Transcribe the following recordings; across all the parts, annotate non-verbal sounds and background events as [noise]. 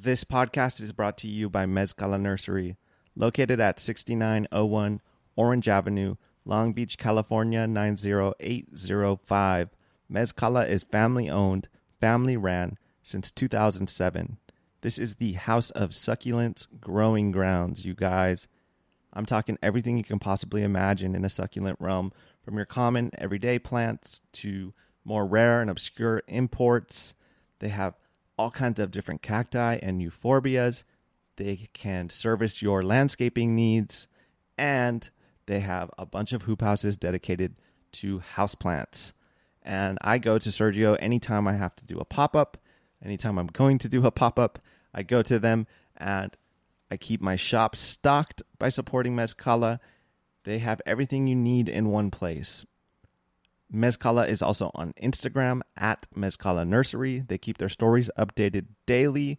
This podcast is brought to you by Mezcala Nursery, located at 6901 Orange Avenue, Long Beach, California 90805. Mezcala is family owned, family ran since 2007. This is the house of succulents growing grounds, you guys. I'm talking everything you can possibly imagine in the succulent realm, from your common everyday plants to more rare and obscure imports. They have all kinds of different cacti and euphorbias. They can service your landscaping needs, and they have a bunch of hoop houses dedicated to houseplants. And I go to Sergio anytime I have to do a pop up, anytime I'm going to do a pop up. I go to them and I keep my shop stocked by supporting Mezcala. They have everything you need in one place. Mezcala is also on Instagram at Mezcala Nursery. They keep their stories updated daily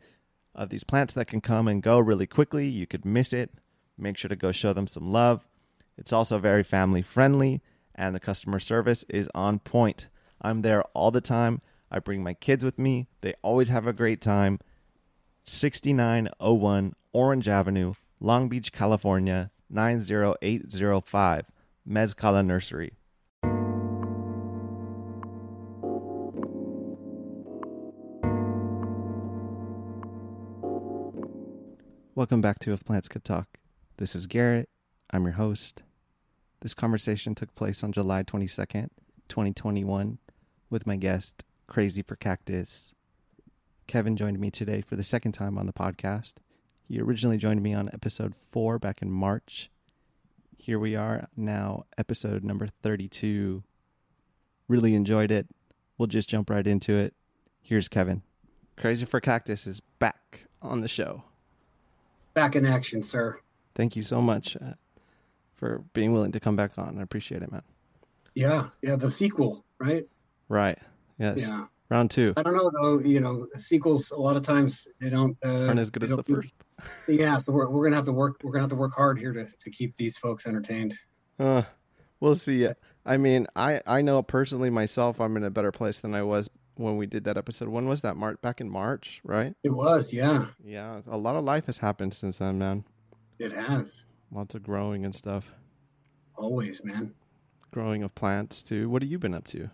of these plants that can come and go really quickly. You could miss it. Make sure to go show them some love. It's also very family friendly and the customer service is on point. I'm there all the time. I bring my kids with me. They always have a great time. 6901 Orange Avenue, Long Beach, California 90805. Mezcala Nursery. Welcome back to If Plants Could Talk. This is Garrett. I'm your host. This conversation took place on July 22nd, 2021, with my guest, Crazy for Cactus. Kevin joined me today for the second time on the podcast. He originally joined me on episode four back in March. Here we are now, episode number 32. Really enjoyed it. We'll just jump right into it. Here's Kevin. Crazy for Cactus is back on the show. Back in action, sir. Thank you so much uh, for being willing to come back on. I appreciate it, man. Yeah, yeah, the sequel, right? Right. Yes. Yeah. Round two. I don't know though. You know, sequels a lot of times they don't uh, Aren't as good as the first. [laughs] Yeah, so we're, we're gonna have to work. We're gonna have to work hard here to, to keep these folks entertained. Uh, we'll see. I mean, I I know personally myself, I'm in a better place than I was when we did that episode. When was that? March back in March, right? It was, yeah, Yeah, a lot of life has happened since then, man. it has Lots of growing and stuff. always, man. Growing of plants too. What have you been up to?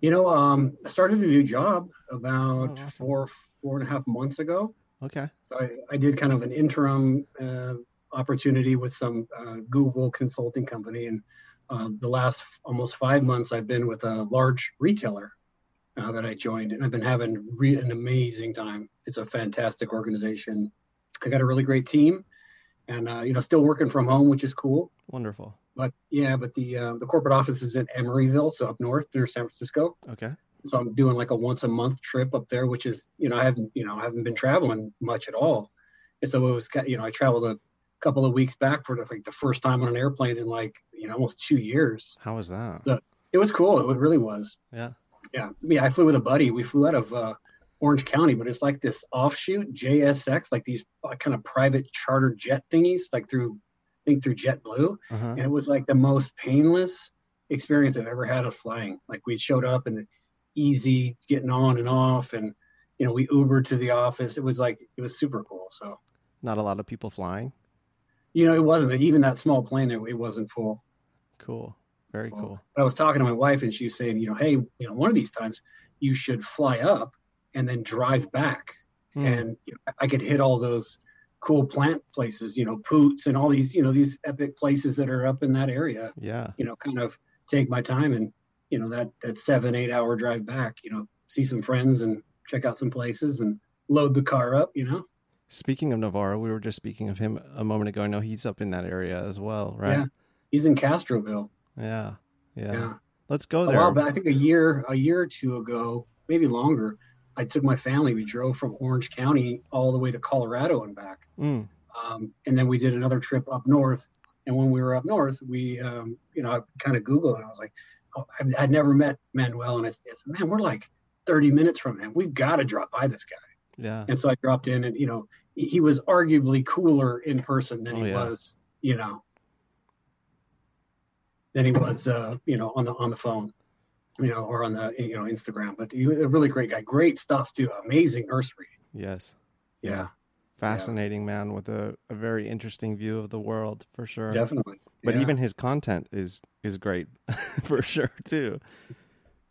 You know, um, I started a new job about Oh, awesome. four four and a half months ago. Okay. So I, I did kind of an interim uh, opportunity with some uh, Google consulting company, and uh, the last f- almost five months I've been with a large retailer uh, that I joined, and I've been having re- an amazing time. It's a fantastic organization. I got a really great team, and uh, you know, still working from home, which is cool. Wonderful. But yeah, but the uh, the corporate office is in Emeryville, so up north near San Francisco Okay. so I'm doing like a once a month trip up there, which is you know I haven't you know I haven't been traveling much at all, and so it was you know I traveled a couple of weeks back for the, like the first time on an airplane in like you know almost two years. How was that? So- It was cool. It really was. Yeah. Yeah, yeah. I flew with a buddy. We flew out of uh, Orange County, but it's like this offshoot JSX, like these uh, kind of private charter jet thingies, like through I think through JetBlue Uh huh. and it was like the most painless experience I've ever had of flying. Like we showed up and easy getting on and off, and you know we Ubered to the office. It was like it was super cool. So Not a lot of people flying. you know it wasn't even that small plane. It, it wasn't full. Cool. Very cool. But I was talking to my wife, and she was saying, you know, hey, you know, one of these times you should fly up and then drive back, Hmm. and you know, I could hit all those cool plant places, you know, Poots and all these, you know, these epic places that are up in that area. Yeah. you know, kind of take my time and, you know, that, that seven, eight hour drive back, you know, see some friends and check out some places and load the car up, you know? Speaking of Navarro, we were just speaking of him a moment ago. I know he's up in that area as well, right? Yeah. He's in Castroville. Yeah. Yeah. Yeah. Let's go A there. while back, I think a year, a year or two ago, maybe longer, I took my family. We drove from Orange County all the way to Colorado and back. Mm. Um, and then we did another trip up north. And when we were up north, we, um, you know, I kind of Googled and I was like, oh, I'd, I'd never met Manuel. And I said, man, we're like 30 minutes from him. We've got to drop by this guy. Yeah. And so I dropped in and, you know, he, he was arguably cooler in person than Oh, he yeah. was, you know, than he was, uh, you know, on the, on the phone, you know, or on the, you know, Instagram, but he was a really great guy, great stuff too. Amazing nursery. Yes. Yeah. Fascinating man with a, a very interesting view of the world for sure. Definitely. But Yeah. even his content is is great [laughs] for sure too.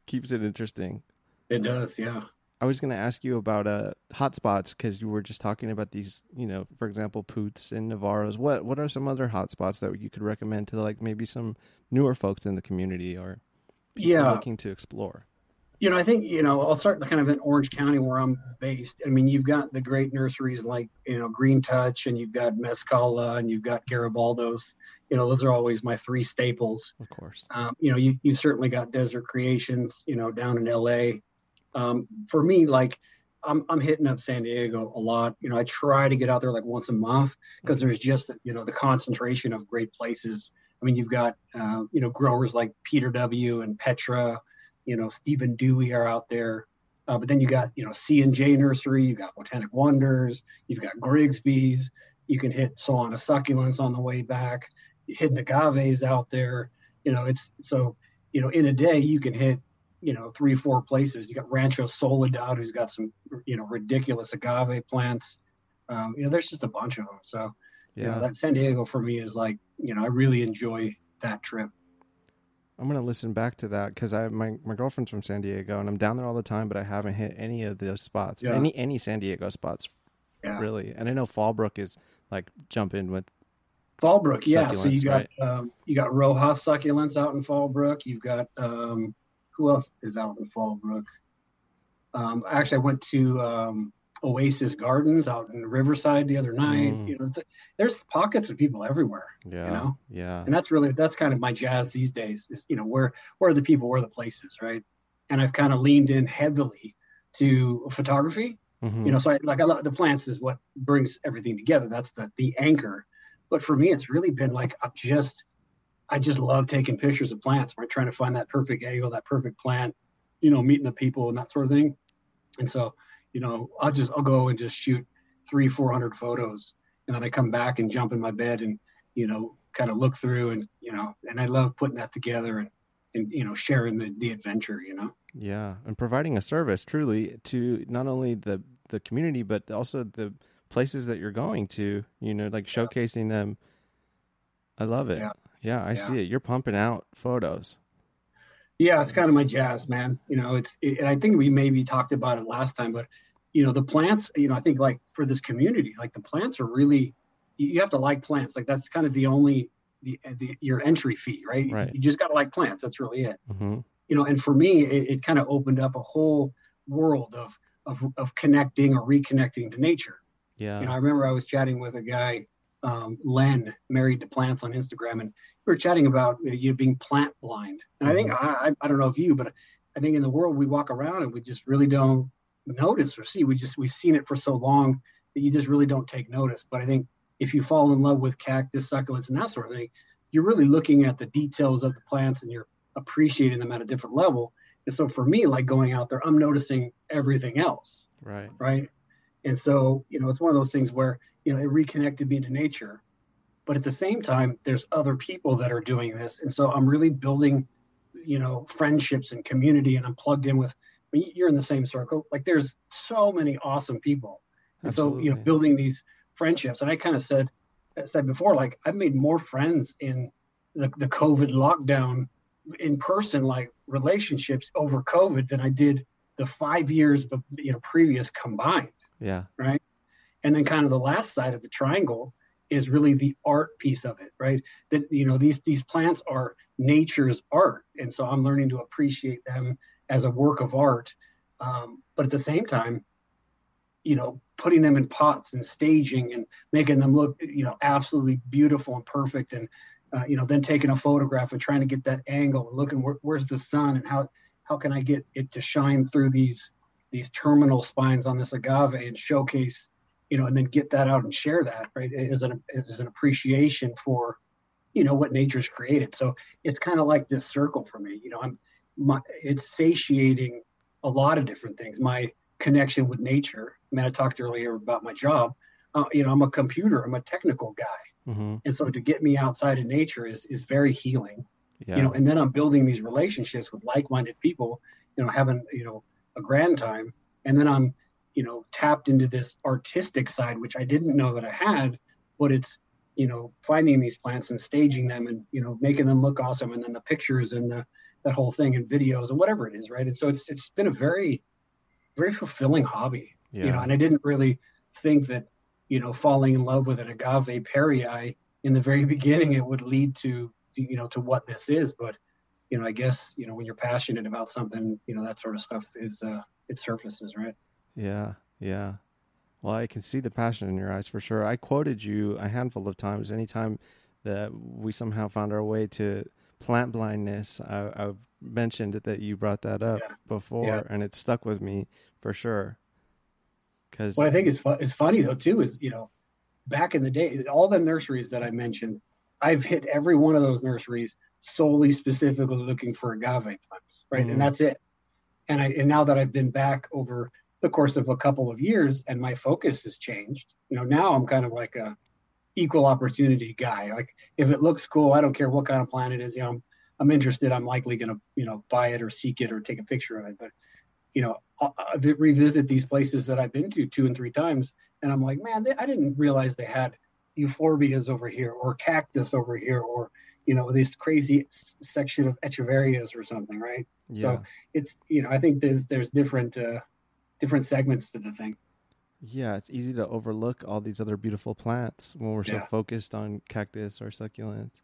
Keeps it interesting. it does. Yeah. I was going to ask you about uh hotspots because you were just talking about these, you know, for example, Poots and Navarros. What what are some other hotspots that you could recommend to like maybe some newer folks in the community or Yeah. looking to explore? You know, I think, you know, I'll start kind of in Orange County where I'm based. I mean, you've got the great nurseries like, you know, Green Touch and you've got Mezcala and you've got Garibaldo's. You know, those are always my three staples. Of course. Um, you know, you, you certainly got Desert Creations, you know, down in LA. Um, for me, like, I'm, I'm hitting up San Diego a lot. You know, I try to get out there like once a month because there's just, you know, the concentration of great places. I mean, you've got, uh, you know, growers like Peter W. and Petra, you know, Stephen Dewey are out there. Uh, but then you got, you know, C and J Nursery, you've got Botanic Wonders, you've got Grigsby's. You can hit Solana succulents on the way back. Hidden agaves out there. You know, it's so you know in a day you can hit you know three four places. You got Rancho Soledad, who's got some you know ridiculous agave plants. Um, you know, there's just a bunch of them. So you Yeah. know, that San Diego for me is like you know I really enjoy that trip. I'm gonna listen back to that because I my my girlfriend's from San Diego and I'm down there all the time, but I haven't hit any of those spots, Yeah. any any San Diego spots, Yeah. really. And I know Fallbrook is like jump in with Fallbrook, yeah. So you got um, you got Rojas succulents out in Fallbrook. You've got um, who else is out in Fallbrook? Um, actually, I went to um, Oasis Gardens out in Riverside the other night. Mm. You know, there's pockets of people everywhere, yeah, you know? yeah, and that's really that's kind of my jazz these days. Is you know where where are the people, where are the places, right? And I've kind of leaned in heavily to photography Mhm. you know so I, like i love the plants is what brings everything together that's the the anchor but for me it's really been like i'm just i just love taking pictures of plants right trying to find that perfect angle that perfect plant you know meeting the people and that sort of thing and so you know i'll just i'll go and just shoot three four hundred photos and then i come back and jump in my bed and you know kind of look through and you know and i love putting that together and and you know sharing the the adventure you know Yeah, and providing a service truly to not only the the community but also the places that you're going to. You know, like showcasing them. I love it. Yeah. Yeah, I Yeah. see it. You're pumping out photos. Yeah, it's kind of my jazz, man. You know, it's it, and I think we maybe talked about it last time, but you know, the plants. You know, I think like for this community, like the plants are really. You have to like plants. Like that's kind of the only the, the your entry fee, right? Right. You just got to like plants. That's really it. hmm You know, and for me, it, it kind of opened up a whole world of of of connecting or reconnecting to nature. Yeah. You know, I remember I was chatting with a guy, um, Len, married to plants on Instagram, and we were chatting about you, know, you being plant blind. And I think I, I I don't know if you, but I think in the world we walk around and we just really don't notice or see. We just we've seen it for so long that you just really don't take notice. But I think if you fall in love with cactus, succulents, and that sort of thing, you're really looking at the details of the plants and you're appreciating them at a different level. And so for me, like going out there, I'm noticing everything else right. right? And so, you know, it's one of those things where, you know, it reconnected me to nature. But at the same time, there's other people that are doing this. And so I'm really building, you know, friendships and community. And I'm plugged in with, I mean, you're in the same circle. Like there's so many awesome people. And so, you know, building these friendships. And I kind of said, I said before, like I've made more friends in the, the COVID lockdown in person, like relationships over COVID than I did the five years, but you know, previous combined Yeah. And then kind of the last side of the triangle is really the art piece of it right? That you know these these plants are nature's art. And so i'm learning to appreciate them as a work of art. Um, but at the same time you know putting them in pots and staging and making them look you know absolutely beautiful and perfect and uh, you know then taking a photograph and trying to get that angle and looking where, where's the sun and how how can i get it to shine through these these terminal spines on this agave and showcase you know and then get that out and share that right as an as an appreciation for you know what nature's created. So it's kind of like this circle for me you know i'm my, it's satiating a lot of different things. My connection with nature i mean i talked earlier about my job uh, you know i'm a computer i'm a technical guy. Hmm and so to get me outside of nature is is very healing Yeah. you know and then i'm building these relationships with like-minded people you know having you know a grand time. And then i'm you know tapped into this artistic side which i didn't know that i had but it's you know finding these plants and staging them and you know making them look awesome and then the pictures and the that whole thing and videos and whatever it is right? And so it's it's been a very very fulfilling hobby Yeah. you know and i didn't really think that you know falling in love with an agave parryi in the very [laughs] beginning it would lead to you know to what this is. But you know i guess you know when you're passionate about something you know that sort of stuff is uh it surfaces right Yeah, yeah. Well, I can see the passion in your eyes for sure. I quoted you a handful of times. Anytime that we somehow found our way to plant blindness, I, I've mentioned that you brought that up Yeah. before, Yeah. and it stuck with me for sure. Because What I think is fu- is funny though too is you know, back in the day, all the nurseries that I mentioned, I've hit every one of those nurseries solely specifically looking for agave plants, right? Mhm. And that's it. And I and now that I've been back over the course of a couple of years, and my focus has changed. You know, now I'm kind of like a equal opportunity guy. Like if it looks cool, I don't care what kind of plant it is. You know, I'm, I'm interested. I'm likely going to you know buy it or seek it or take a picture of it. But you know, I, I revisit these places that I've been to two and three times, and I'm like, man, they, I didn't realize they had euphorbias over here or cactus over here or you know this crazy s- section of echeverias or something, right? yeah, So it's you know I think there's there's different uh, different segments to the thing. yeah, it's easy to overlook all these other beautiful plants when we're so focused on cactus or succulents.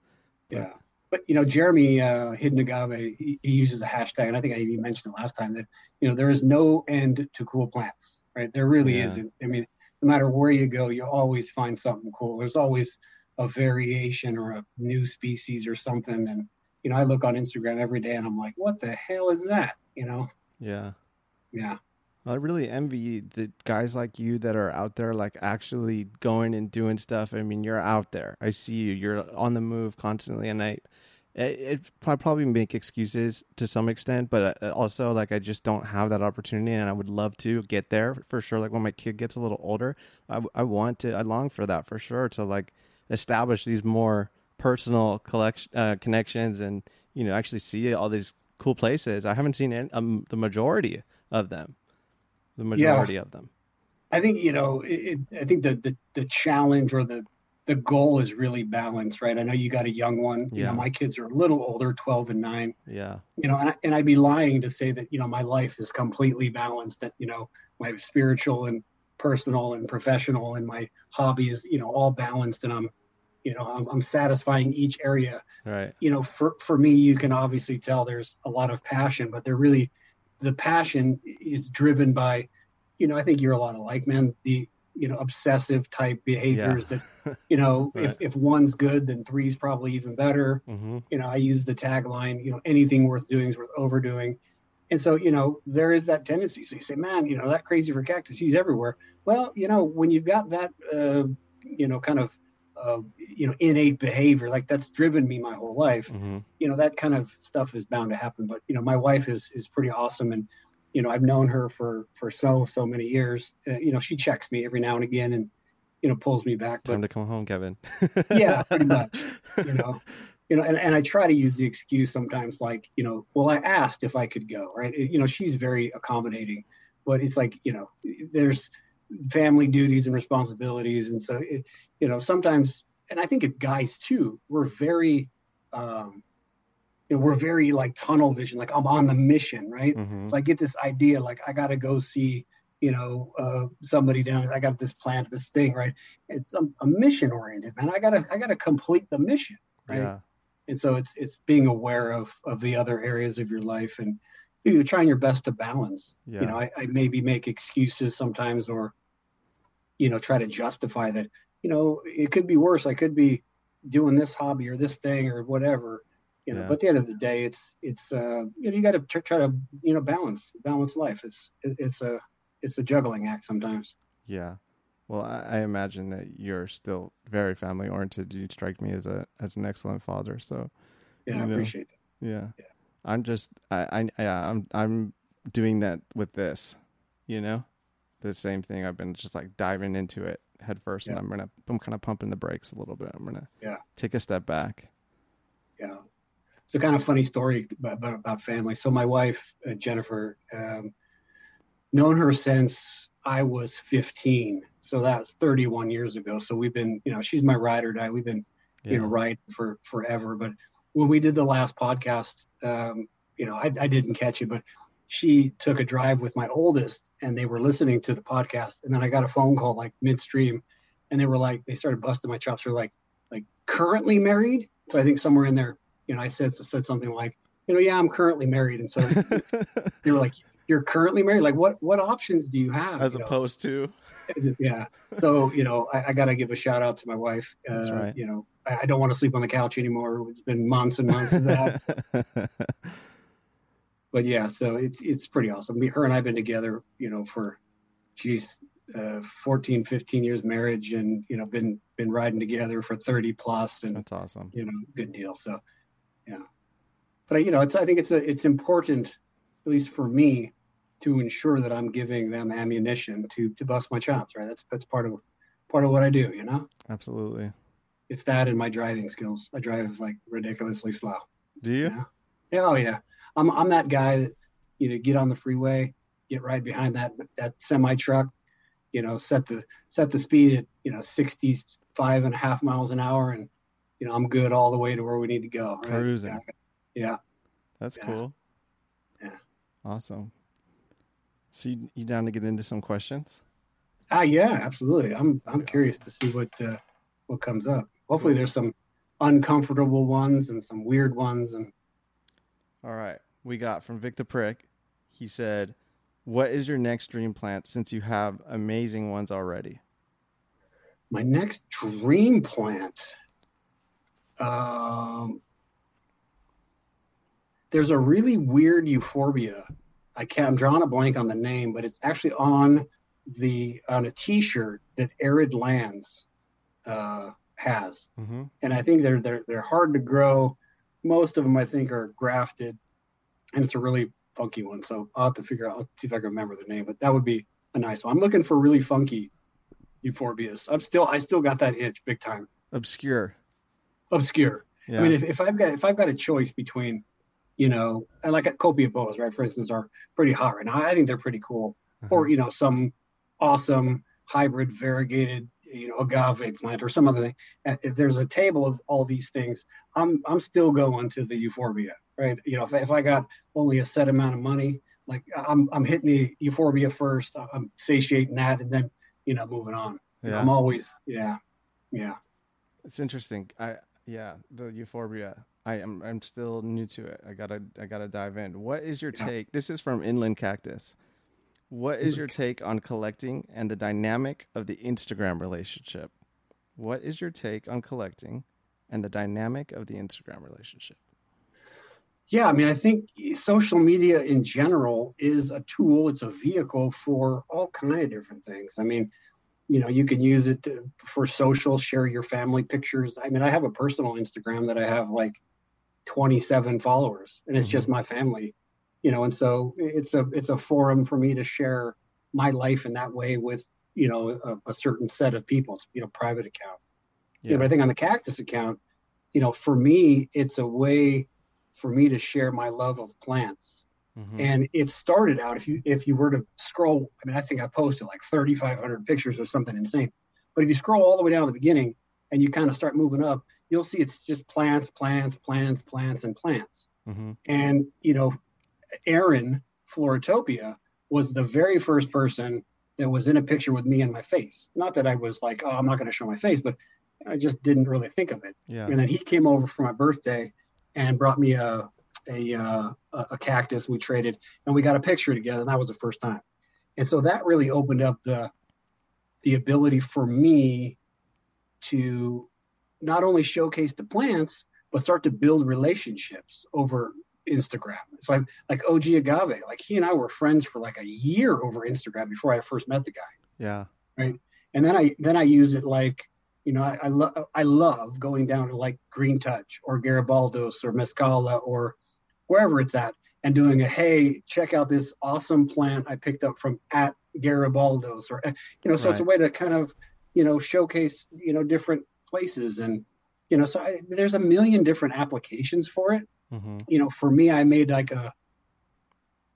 But- Yeah. But you know, Jeremy uh, Hidden Agave, he, he uses a hashtag, and I think I even mentioned it last time that you know there is no end to cool plants, right? There really Yeah. isn't. I mean, no matter where you go, you always find something cool. There's always a variation or a new species or something. And you know, I look on Instagram every day, and I'm like, what the hell is that? You know? Yeah. Yeah. I really envy the guys like you that are out there, like actually going and doing stuff. I mean, you're out there. I see you. You're on the move constantly, and I, it, I probably make excuses to some extent, but uh, also like I just don't have that opportunity, and I would love to get there for sure. Like when my kid gets a little older, I, I want to. I long for that for sure to like establish these more personal collection uh, connections, and you know actually see all these cool places. I haven't seen any, um, the majority of them the majority of them. I think you know. It, I think the, the the challenge or the the goal is really balance, right? I know you got a young one. You Yeah. know, my kids are a little older, twelve and nine. Yeah. You know, and I, and I'd be lying to say that you know my life is completely balanced. That you know my spiritual and personal and professional and my hobby is you know all balanced, and I'm you know I'm, I'm satisfying each area Right. you know for for me you can obviously tell there's a lot of passion but they're really the passion is driven by you know i think you're a lot alike man. The you know obsessive type behaviors that you know [laughs] Right. if if one's good then three's probably even better. Mm-hmm. you know i use the tagline you know anything worth doing is worth overdoing. And so you know there is that tendency. So you say man you know that crazy for cactus he's everywhere. Well you know when you've got that uh you know kind of uh, you know innate behavior like that's driven me my whole life. Mm-hmm. you know that kind of stuff is bound to happen. But you know my wife is is pretty awesome. And you know i've known her for for so so many years. Uh, you know she checks me every now and again and you know pulls me back. But Time to come home, Kevin. [laughs] Yeah, pretty much, [laughs] you know you know and, and i try to use the excuse sometimes like you know well i asked if i could go right? You know she's very accommodating. But it's like you know there's family duties and responsibilities and so it, you know sometimes and i think it guys too we're very um you know we're very like tunnel vision like i'm on the mission right hmm so I get this idea, like I got to go see, you know, uh, somebody down. I got this plant, this thing, right? It's a, a mission oriented, man. I gotta, I gotta complete the mission, right? Yeah. And so it's it's being aware of of the other areas of your life and you know, trying your best to balance. Yeah. You know, I, I maybe make excuses sometimes, or you know, try to justify that. You know, it could be worse. I could be doing this hobby or this thing or whatever you know Yeah. but at the end of the day it's it's uh you know you got to tr- try to you know balance balance life it's it's a it's a juggling act sometimes Yeah. Well, I, I imagine that you're still very family oriented. You strike me as a as an excellent father. So yeah i know. appreciate that yeah, Yeah. I'm just I I yeah I'm I'm doing that with this. You know, the same thing. I've been just like diving into it head first, and I'm gonna I'm kind of pumping the brakes a little bit. I'm gonna Yeah. take a step back. yeah it's a kind of funny story about, about, family so my wife uh, jennifer um known her since I was 15. So that's 31 years ago. So we've been, you know, she's my ride or die. We've been, yeah. you know, riding for forever. But when we did the last podcast, um, you know, I, I didn't catch it, but she took a drive with my oldest and they were listening to the podcast. And then I got a phone call like midstream and they were like, they started busting my chops. They're like, like currently married. So I think somewhere in there, you know, I said, said something like, you know, yeah, I'm currently married. And so [laughs] they were like, you're currently married. Like what, what options do you have? As you opposed know? to, yeah. So, you know, I, I got to give a shout out to my wife. [laughs] Uh, right. You know, I, I don't want to sleep on the couch anymore. It's been months and months of that. [laughs] but yeah, so it's it's pretty awesome. Her and I've been together, you know, for geez, uh, 14, 15 years marriage, and you know, been been riding together for 30 plus, and that's awesome. You know, good deal. So, yeah, but you know, it's I think it's a it's important, at least for me, to ensure that I'm giving them ammunition to to bust my chops. Right. That's that's part of part of what I do. You know. Absolutely. It's that and my driving skills. I drive like ridiculously slow. Do you? you know? Yeah. Oh yeah. I'm I'm that guy that you know get on the freeway, get right behind that that semi truck, you know, set the set the speed at you know 65 and a half miles an hour, and you know I'm good all the way to where we need to go. Right? Cruising. Yeah. That's yeah. cool. Yeah. Awesome. So you, you down to get into some questions? Ah, yeah, absolutely. I'm I'm curious to see what uh, what comes up. Hopefully, there's some uncomfortable ones and some weird ones and all right. We got from Vic the Prick. He said, What is your next dream plant since you have amazing ones already? My next dream plant. Um, there's a really weird euphorbia. I can't, I'm drawing a blank on the name, but it's actually on the on a T-shirt that Arid Lands uh, has, mm-hmm. and I think they're they're they're hard to grow most of them I think are grafted, and it's a really funky one. So I'll have to figure out. I'll see if I can remember the name, but that would be a nice one. I'm looking for really funky euphorbias. I'm still I still got that itch big time. Obscure. Obscure. Yeah. I mean, if, if I've got if I've got a choice between, you know, and like a copiapoas, right? For instance, are pretty hot right now. I think they're pretty cool. Uh-huh. Or you know, some awesome hybrid variegated you know agave plant or some other thing if there's a table of all these things i'm i'm still going to the euphorbia right you know if, if i got only a set amount of money like i'm i'm hitting the euphorbia first i'm satiating that and then you know moving on yeah. i'm always yeah yeah it's interesting i yeah the euphorbia i am i'm still new to it i gotta i gotta dive in what is your yeah. take this is from inland cactus what is your take on collecting and the dynamic of the Instagram relationship? What is your take on collecting and the dynamic of the Instagram relationship? Yeah, I mean, I think social media in general is a tool, it's a vehicle for all kind of different things. I mean, you know, you can use it to, for social, share your family pictures. I mean, I have a personal Instagram that I have like 27 followers, and it's mm-hmm. just my family you know and so it's a it's a forum for me to share my life in that way with you know a, a certain set of people it's you know private account yeah. yeah but i think on the cactus account you know for me it's a way for me to share my love of plants mm-hmm. and it started out if you if you were to scroll i mean i think i posted like 3500 pictures or something insane but if you scroll all the way down to the beginning and you kind of start moving up you'll see it's just plants plants plants plants and plants mm-hmm. and you know Aaron Floratopia was the very first person that was in a picture with me and my face. Not that I was like, oh, I'm not going to show my face, but I just didn't really think of it. Yeah. And then he came over for my birthday and brought me a a uh, a cactus. We traded and we got a picture together, and that was the first time. And so that really opened up the the ability for me to not only showcase the plants but start to build relationships over Instagram. It's like like OG Agave. Like he and I were friends for like a year over Instagram before I first met the guy. Yeah. Right. And then I then I use it like, you know, I I, love I love going down to like Green Touch or Garibaldos or Mezcala or wherever it's at and doing a hey, check out this awesome plant I picked up from at Garibaldos or eh, you know, so right. it's a way to kind of, you know, showcase, you know, different places and you know, so I, there's a million different applications for it Mm-hmm. You know, for me, I made like a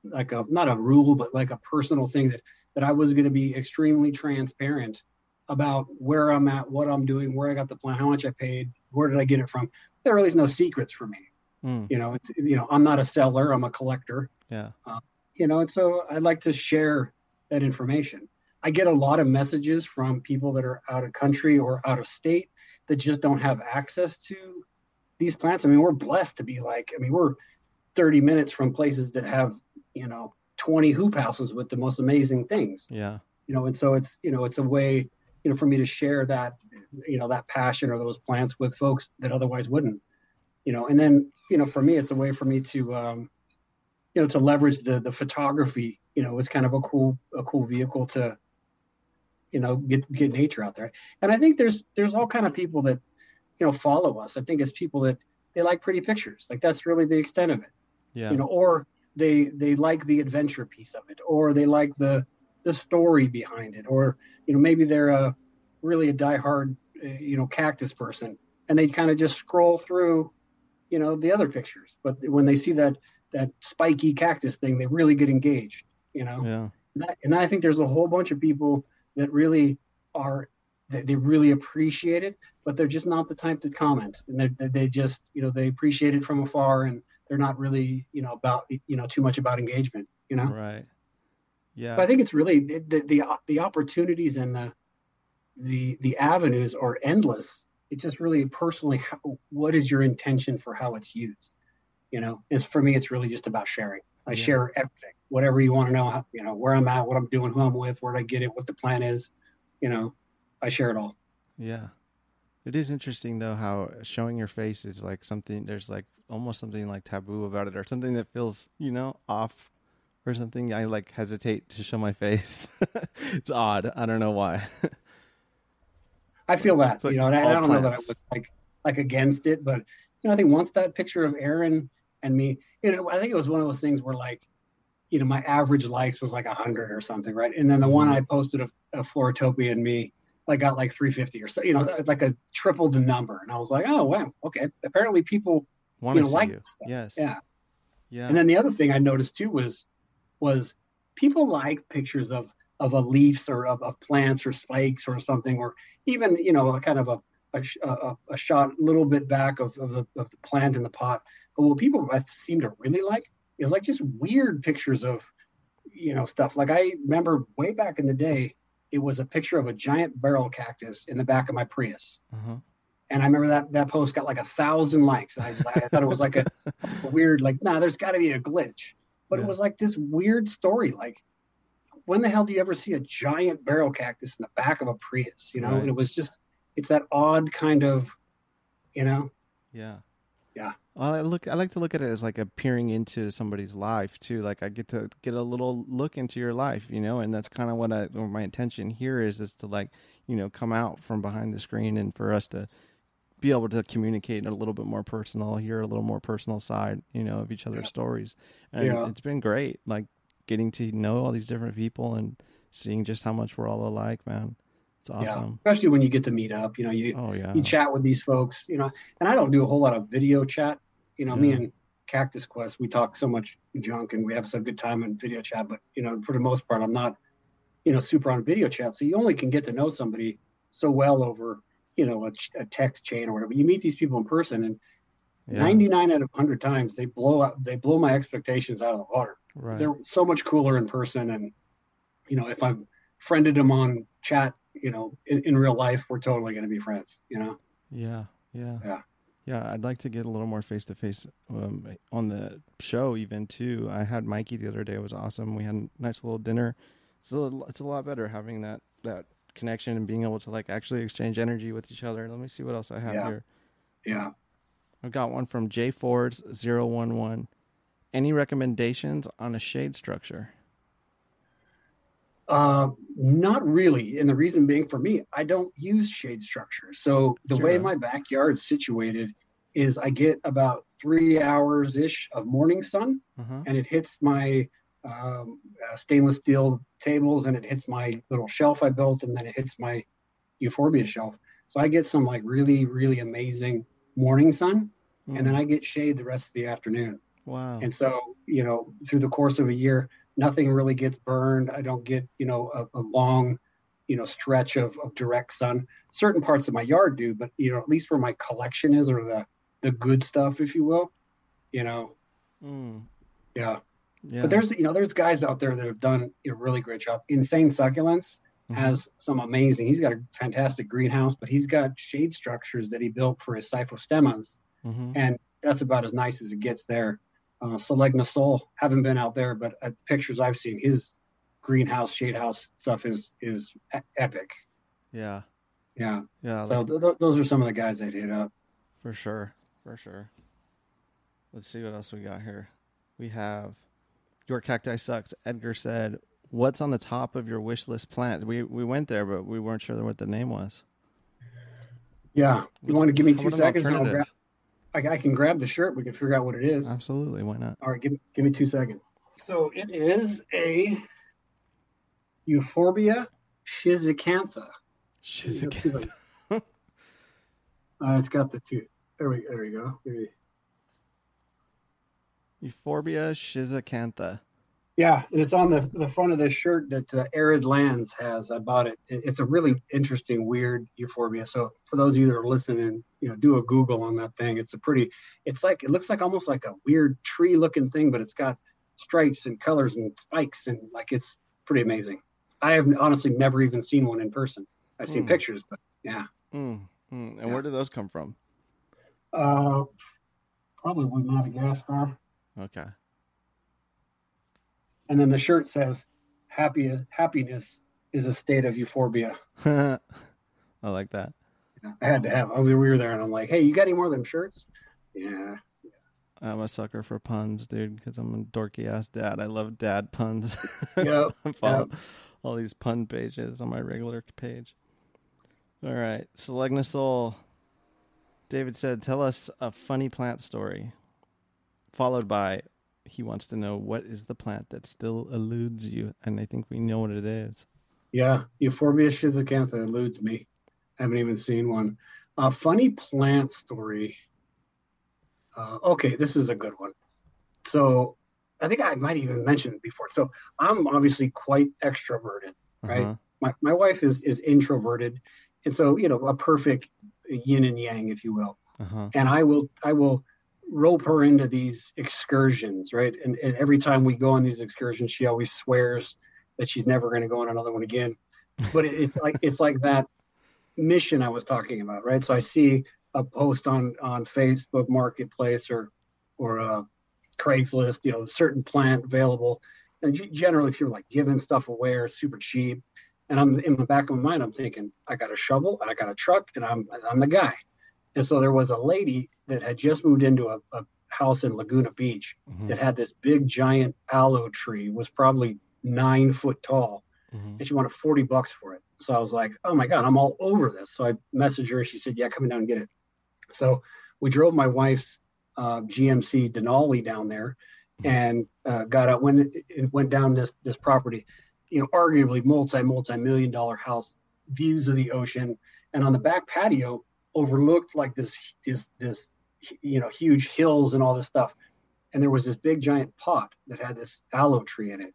like a not a rule, but like a personal thing that that I was going to be extremely transparent about where I'm at, what I'm doing, where I got the plan, how much I paid, where did I get it from. There really is no secrets for me. Mm. You know, it's you know, I'm not a seller, I'm a collector. Yeah. Uh, you know, and so I'd like to share that information. I get a lot of messages from people that are out of country or out of state that just don't have access to these plants. I mean, we're blessed to be like, I mean, we're 30 minutes from places that have, you know, 20 hoop houses with the most amazing things. Yeah. You know, and so it's, you know, it's a way, you know, for me to share that, you know, that passion or those plants with folks that otherwise wouldn't, you know, and then, you know, for me, it's a way for me to, um, you know, to leverage the, the photography, you know, it's kind of a cool, a cool vehicle to, you know, get, get nature out there. And I think there's, there's all kind of people that, you know, follow us. I think it's people that they like pretty pictures. Like that's really the extent of it. Yeah. You know, or they they like the adventure piece of it, or they like the the story behind it, or you know maybe they're a really a diehard uh, you know cactus person, and they kind of just scroll through you know the other pictures. But when they see that that spiky cactus thing, they really get engaged. You know. Yeah. And, that, and I think there's a whole bunch of people that really are they, they really appreciate it, but they're just not the type to comment, and they they just you know they appreciate it from afar and they're not really you know about you know too much about engagement you know? Right. Yeah. But i think it's really the the, the opportunities and the the the avenues are endless. It's just really personally how, what is your intention for how it's used you know? It's for me it's really just about sharing i yeah. share everything whatever you want to know how, you know where i'm at what i'm doing who i'm with where i get it what the plan is you know i share it all yeah it is interesting though how showing your face is like something there's like almost something like taboo about it or something that feels, you know, off or something. I like hesitate to show my face. [laughs] it's odd. I don't know why. [laughs] I feel that, like you know, and I, I don't plants. know that I was like like against it, but you know, I think once that picture of Aaron and me, you know, I think it was one of those things where like, you know, my average likes was like a hundred or something, right? And then the one mm-hmm. I posted of, of Floratopia and me, like got like 350 or so, you know, like a triple the number. And I was like, oh wow, okay. Apparently people want to you know, like you. Yes. Yeah. Yeah. And then the other thing I noticed too was was people like pictures of of a leaves or of, of plants or spikes or something, or even you know a kind of a a, a, a shot a little bit back of, of the of the plant in the pot. But what people seem to really like is like just weird pictures of you know stuff. Like I remember way back in the day, it was a picture of a giant barrel cactus in the back of my Prius. Uh-huh. And I remember that that post got like a thousand likes. And I, just, I thought it was like a, a [laughs] weird, like, nah, there's got to be a glitch. But yeah. it was like this weird story. Like, when the hell do you ever see a giant barrel cactus in the back of a Prius? You know, right. and it was just, it's that odd kind of, you know. Yeah. Yeah. Well, I look. I like to look at it as like a peering into somebody's life too. Like I get to get a little look into your life, you know, and that's kind of what I, my intention here is, is to like, you know, come out from behind the screen and for us to be able to communicate a little bit more personal, hear a little more personal side, you know, of each other's yeah. stories. And yeah. it's been great, like getting to know all these different people and seeing just how much we're all alike, man. It's awesome. Yeah. Especially when you get to meet up, you know, you oh, yeah. you chat with these folks, you know, and I don't do a whole lot of video chat. You know, yeah. me and Cactus Quest, we talk so much junk and we have some good time in video chat, but you know, for the most part, I'm not, you know, super on video chat. So you only can get to know somebody so well over you know a, a, text chain or whatever you meet these people in person and yeah. 99 out of 100 times they blow up they blow my expectations out of the water right. they're so much cooler in person and you know if i've friended them on chat you know in, in real life we're totally going to be friends you know yeah yeah yeah yeah i'd like to get a little more face to face on the show even too i had mikey the other day it was awesome we had a nice little dinner it's a, little, it's a lot better having that that connection and being able to like actually exchange energy with each other. Let me see what else I have yeah. here. Yeah. I've got one from J Fords 011. Any recommendations on a shade structure? Uh, not really. And the reason being for me, I don't use shade structure. So the sure. way my backyard's situated is I get about three hours ish of morning sun uh-huh. and it hits my um, uh, stainless steel tables and it hits my little shelf I built and then it hits my euphorbia shelf. So I get some like really, really amazing morning sun mm. and then. I get shade the rest of the afternoon. Wow. And so, you know, through the course of a year, nothing really gets burned. I don't get, you know, a, a long, you know, stretch of, of direct sun. Certain parts of my yard do, but you know, at least where my collection is or the the good stuff, if you will, you know. Mm. Yeah. Yeah. But there's you know, there's guys out there that have done a really great job. Insane succulents Mhm. has some amazing. He's got a fantastic greenhouse, but he's got shade structures that he built for his cyphostemmas, Mhm. and that's about as nice as it gets there. Uh, Selegna Sol, haven't been out there, but at the pictures I've seen, his greenhouse, shade house stuff is is epic. Yeah. Yeah. Yeah. So like- th- th- those are some of the guys I'd hit up. For sure. For sure. Let's see what else we got here. We have Your Cacti Sucks. Edgar said, What's on the top of your wish list plant? We we went there, but we weren't sure what the name was. Yeah. You What's- want to give me two seconds and I'll grab? I, I can grab the shirt. We can figure out what it is. Absolutely. Why not? All right, give, give me two seconds. So it is a Euphorbia schizacantha. She's Let's see [laughs] if I- Uh, it's got the two. There we, there we go. Maybe. Euphorbia schizacantha. Yeah, and it's on the, the front of this shirt that uh, Arid Lands has. I bought it. It- It's a really interesting, weird euphorbia. So for those of you that are listening, you know, do a Google on that thing. It's a pretty. It's like it looks like almost like a weird tree-looking thing, but it's got stripes and colors and spikes and like it's pretty amazing. I have honestly never even seen one in person. I've seen Hmm. pictures, but yeah. Mm, mm. And Yeah. where did those come from? Uh, probably Madagascar. Okay. And then the shirt says, "Happy happiness is a state of euphoria [laughs] I like that. I had to have. I was we were there, and I'm like, "Hey, you got any more of them shirts?" Yeah. I'm a sucker for puns, dude, because I'm a dorky ass dad. I love dad puns. [laughs] Yep, follow all these pun pages on my regular page. All right. Selegna Soul. David said, Tell us a funny plant story. Followed by, he wants to know what is the plant that still eludes you? And I think we know what it is. Yeah, Euphorbia schizacantha eludes me. I haven't even seen one. A funny plant story. Uh, okay, this is a good one. So, I think I might even mention it before. So, I'm obviously quite extroverted. Right. Uh-huh. My my wife is is introverted, and so you know a perfect yin and yang, if you will. Uh-huh. and I will I will rope her into these excursions, right? And, and every time we go on these excursions, she always swears that she's never going to go on another one again. But it, it's like it's like that mission I was talking about, right? So I see a post on on Facebook Marketplace or or uh, Craigslist, you know, certain plant available, and generally people like giving stuff away or super cheap. And I'm in the back of my mind, I'm thinking, I got a shovel and I got a truck, and I'm I'm the guy. And so there was a lady that had just moved into a, a house in Laguna Beach Mhm. that had this big giant aloe tree, was probably nine foot tall, Mhm. and she wanted 40 bucks for it. So I was like, oh my God, I'm all over this. So I messaged her. She said, yeah, come down and get it. So we drove my wife's uh, GMC Denali down there and uh, got out, when it, it went down this, this property, you know, arguably multi, multi million dollar house, views of the ocean. And on the back patio overlooked like this, this, this, you know, huge hills and all this stuff. And there was this big giant pot that had this aloe tree in it.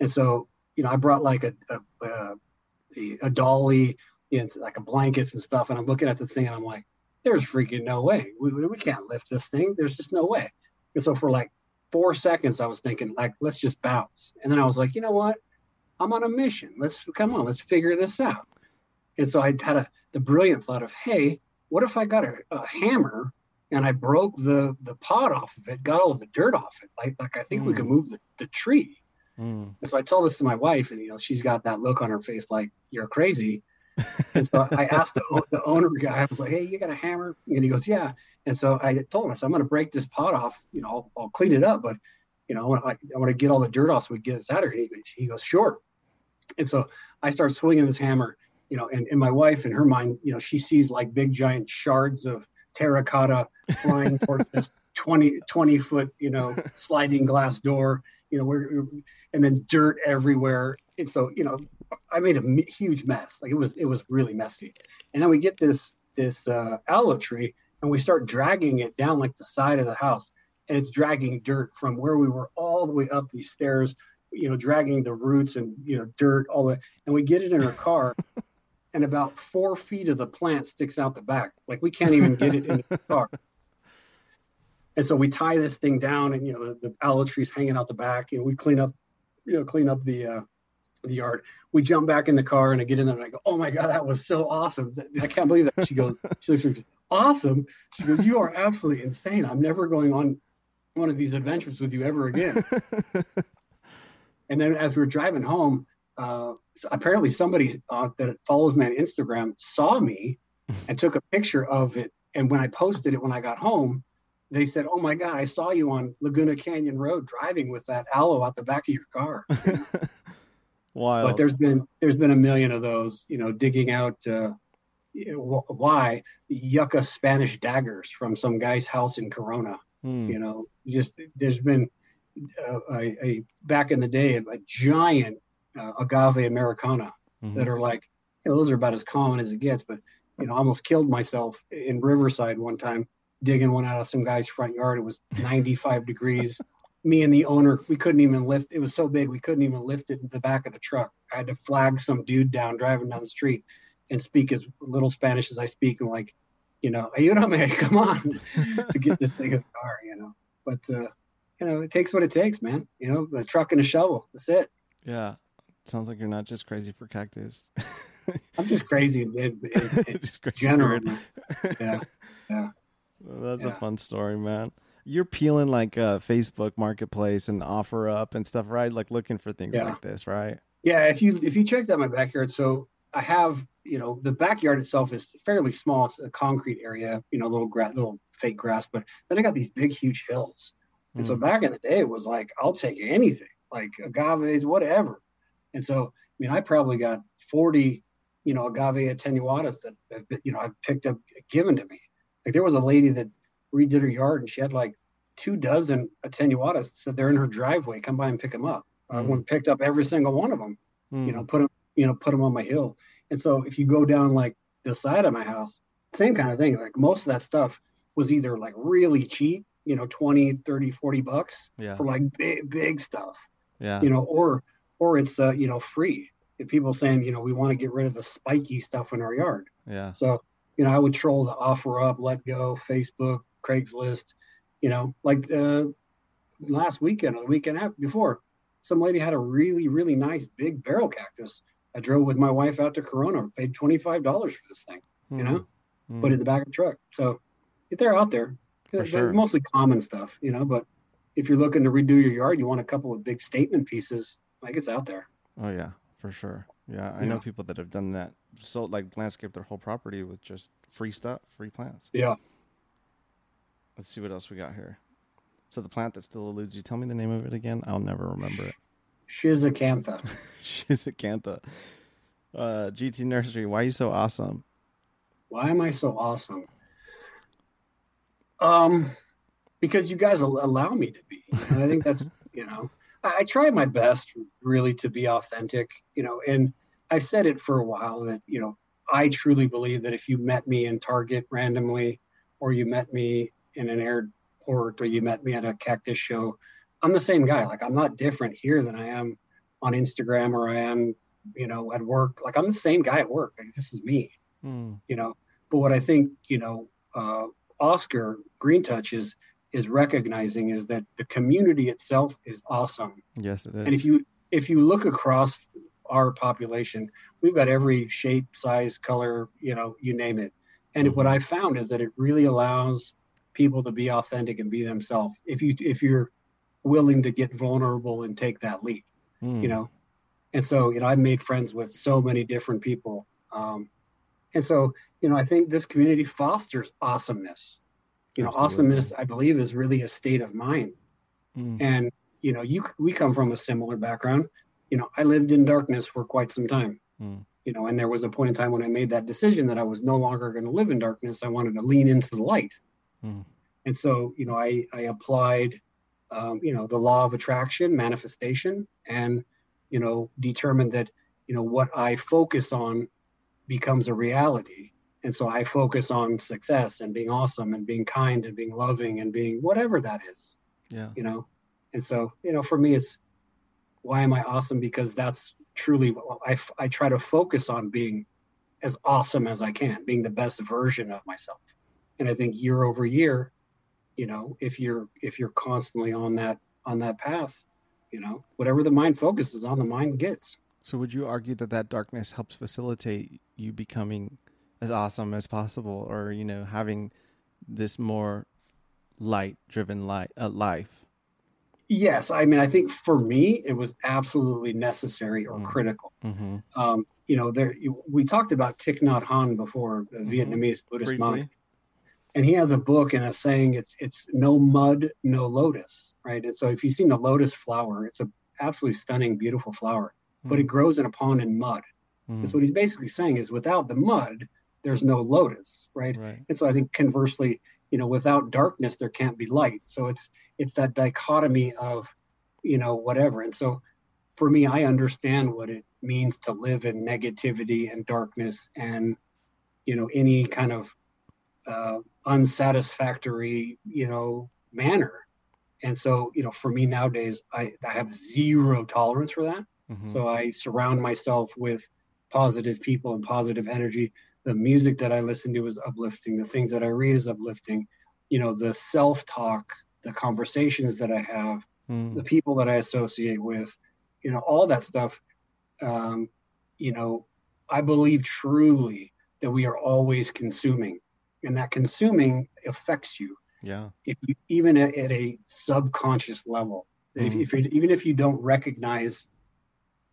And so, you know, I brought like a, a, a, a dolly, and like a blankets and stuff. And I'm looking at the thing and I'm like, there's freaking no way. We, we can't lift this thing. There's just no way. And so for like four seconds, I was thinking like, let's just bounce. And then I was like, you know what? I'm on a mission. Let's come on, let's figure this out. And so I had a, the brilliant thought of, hey, what if I got a, a hammer and I broke the the pot off of it, got all of the dirt off it? Like like I think we Mm. could move the, the tree. Mm. And so I told this to my wife, and you know, she's got that look on her face like you're crazy. and so I [laughs] asked the, the owner guy, I was like, "Hey, you got a hammer?" And he goes, "Yeah." And so I told him, I said, "I'm going to break this pot off. You know, I'll, I'll clean it up, but you know, I want, I want to get all the dirt off so we get this out of here." He, goes- he goes, "Sure." And so I start swinging this hammer, you know, and, and my wife, in her mind, you know, she sees like big giant shards of terracotta flying towards this [laughs] 20, 20 foot, you know, sliding glass door, you know, where, and then dirt everywhere. And so, you know, I made a huge mess. Like it was, it was really messy. And then we get this, this uh, aloe tree and we start dragging it down like the side of the house. And it's dragging dirt from where we were all the way up these stairs you know, dragging the roots and you know dirt all the, and we get it in her car, [laughs] and about four feet of the plant sticks out the back. Like we can't even get it in the [laughs] car. And so we tie this thing down, and you know the, the aloe tree's hanging out the back. You know, we clean up, you know, clean up the uh, the yard. We jump back in the car, and I get in there, and I go, "Oh my god, that was so awesome! I can't believe that." She goes, "She looks awesome." She goes, "You are absolutely insane. I'm never going on one of these adventures with you ever again." [laughs] and then as we are driving home, uh, apparently somebody uh, that follows me on Instagram saw me [laughs] and took a picture of it. And when I posted it when I got home, they said, "Oh my God, I saw you on Laguna Canyon Road driving with that aloe out the back of your car." [laughs] Wild. But there's been there's been a million of those, you know, digging out uh, why yucca Spanish daggers from some guy's house in Corona. Hmm. You know, just there's been uh, a, a back in the day a giant uh, agave americana Mhm. that are like, you know, those are about as common as it gets. But you know, almost killed myself in Riverside one time digging one out of some guy's front yard. It was 95 degrees. [laughs] Me and the owner, we couldn't even lift. It was so big, we couldn't even lift it in the back of the truck. I had to flag some dude down driving down the street and speak as little Spanish as I speak and like, you know, ayúdame, [laughs] come on, to get this thing in the car, you know. But uh, you know, it takes what it takes, man. You know, a truck and a shovel. That's it. Yeah. Sounds like you're not just crazy for cactus. [laughs] I'm just crazy in, in, in [laughs] just crazy general. man. Yeah. Well, That's a fun story, man. You're peeling like uh, Facebook Marketplace and OfferUp and stuff, right? Like looking for things Yeah. like this, right? Yeah, if you if you checked out my backyard, so I have you know the backyard itself is fairly small. It's a concrete area, you know, little grass, little fake grass, but then I got these big, huge hills. And so Mm. back in the day, it was like I'll take anything, like agaves, whatever. And so I mean, I probably got forty, you know, agave attenuatas that have been, you know I've picked up, given to me. Like there was a lady that redid her yard, and she had like two dozen attenuatas. that they're in her driveway. Come by and pick them up. I Mm. went and picked up every single one of them Mm. you know, put them, you know, put them on my hill. And so if you go down like the side of my house, same kind of thing. Like most of that stuff was either like really cheap, you know, 20, 30, 40 bucks yeah, for like big, big stuff, yeah, you know, or, or it's, uh, you know, free. And people saying, you know, we want to get rid of the spiky stuff in our yard. yeah. So, you know, I would troll the offer up, Letgo, Facebook, Craigslist, you know, like uh, last weekend or the weekend after, before, some lady had a really, really nice big barrel cactus. I drove with my wife out to Corona, paid $25 for this thing, you know, Mm. put it in the back of the truck. So if they're out there. They're, sure. they're mostly common stuff, you know, but if you're looking to redo your yard, you want a couple of big statement pieces, like it's out there. Oh yeah, for sure. Yeah, I know people that have done that. So like landscape their whole property with just free stuff, free plants. Yeah. Let's see what else we got here. So the plant that still eludes you. Tell me the name of it again. I'll never remember it. schizacantha. [laughs] schizacantha. Uh, GT Nursery. Why are you so awesome? Why am I so awesome? Um, because you guys allow me to be. And I think that's [laughs] you know, I, try my best really to be authentic. You know, and I've said it for a while that you know I truly believe that if you met me in Target randomly, or you met me in an airport, or you met me at a cactus show, I'm the same guy. Like I'm not different here than I am on Instagram or I am, you know, at work. Like I'm the same guy at work. Like this is me Hmm. you know. But what I think, you know, uh, Oscar Green Touch is is recognizing is that the community itself is awesome. Yes, it is. And if you if you look across our population, we've got every shape, size, color, you know, you name it. And Mhm. what I found is that it really allows people to be authentic and be themselves. If you if you're willing to get vulnerable and take that leap Hmm. you know and so you know i've made friends with so many different people um, and so you know i think this community fosters awesomeness you know Absolutely. awesomeness i believe is really a state of mind Hmm. and you know you we come from a similar background you know i lived in darkness for quite some time Hmm. you know and there was a point in time when i made that decision that i was no longer going to live in darkness i wanted to lean into the light Hmm. and so you know i i applied um, you know the law of attraction manifestation and you know determined that you know what i focus on becomes a reality and so i focus on success and being awesome and being kind and being loving and being whatever that is Yeah. you know and so you know for me it's why am I awesome? Because that's truly I, I try to focus on being as awesome as I can, being the best version of myself. And I think year over year, you know, if you're if you're constantly on that on that path, you know, whatever the mind focuses on, the mind gets. So would you argue that that darkness helps facilitate you becoming as awesome as possible, or you know, having this more light-driven light uh, life? Yes, I mean, I think for me, it was absolutely necessary or mm. critical. Mm-hmm. Um, you know, there we talked about Thich Nhat Hanh before, mm-hmm. Vietnamese Buddhist Briefly. monk, and he has a book and a saying. It's it's no mud, no lotus, right? And so if you've seen the lotus flower, it's a absolutely stunning, beautiful flower, mm-hmm. but it mm. grows in a pond in mud. Mm-hmm. So what he's basically saying is, without the mud, there's no lotus, right? right? And so I think conversely, you know without darkness there can't be light so it's it's that dichotomy of you know whatever and so for me i understand what it means to live in negativity and darkness and you know any kind of uh, unsatisfactory you know manner and so you know for me nowadays i i have zero tolerance for that mm-hmm. so i surround myself with positive people and positive energy the music that I listen to is uplifting, the things that I read is uplifting, you know, the self talk, the conversations that I have, mm. the people that I associate with, you know, all that stuff. Um, you know, I believe truly that we are always consuming, and that consuming affects you. Yeah. If you even at, at a subconscious level, mm. if, if even if you don't recognize,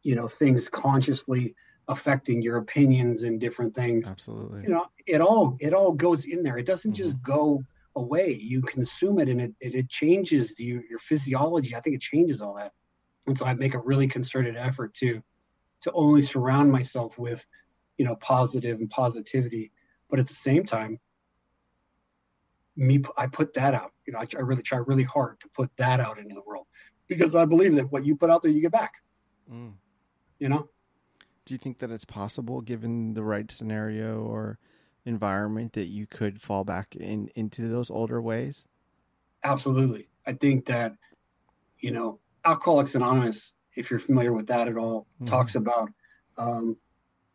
you know, things consciously affecting your opinions and different things. Absolutely. You know it all it all goes in there. It doesn't mm-hmm. just go away. You consume it and it, it, it changes you, your physiology. I think it changes all that. And so i make a really concerted effort to to only surround myself with you know positive and positivity. But at the same time me i put that out. You know I, I really try really hard to put that out into the world because i believe that what you put out there you get back. Mm. you know do you think that it's possible, given the right scenario or environment, that you could fall back in into those older ways? Absolutely. I think that, you know, Alcoholics Anonymous, if you're familiar with that at all, mm-hmm. talks about, um,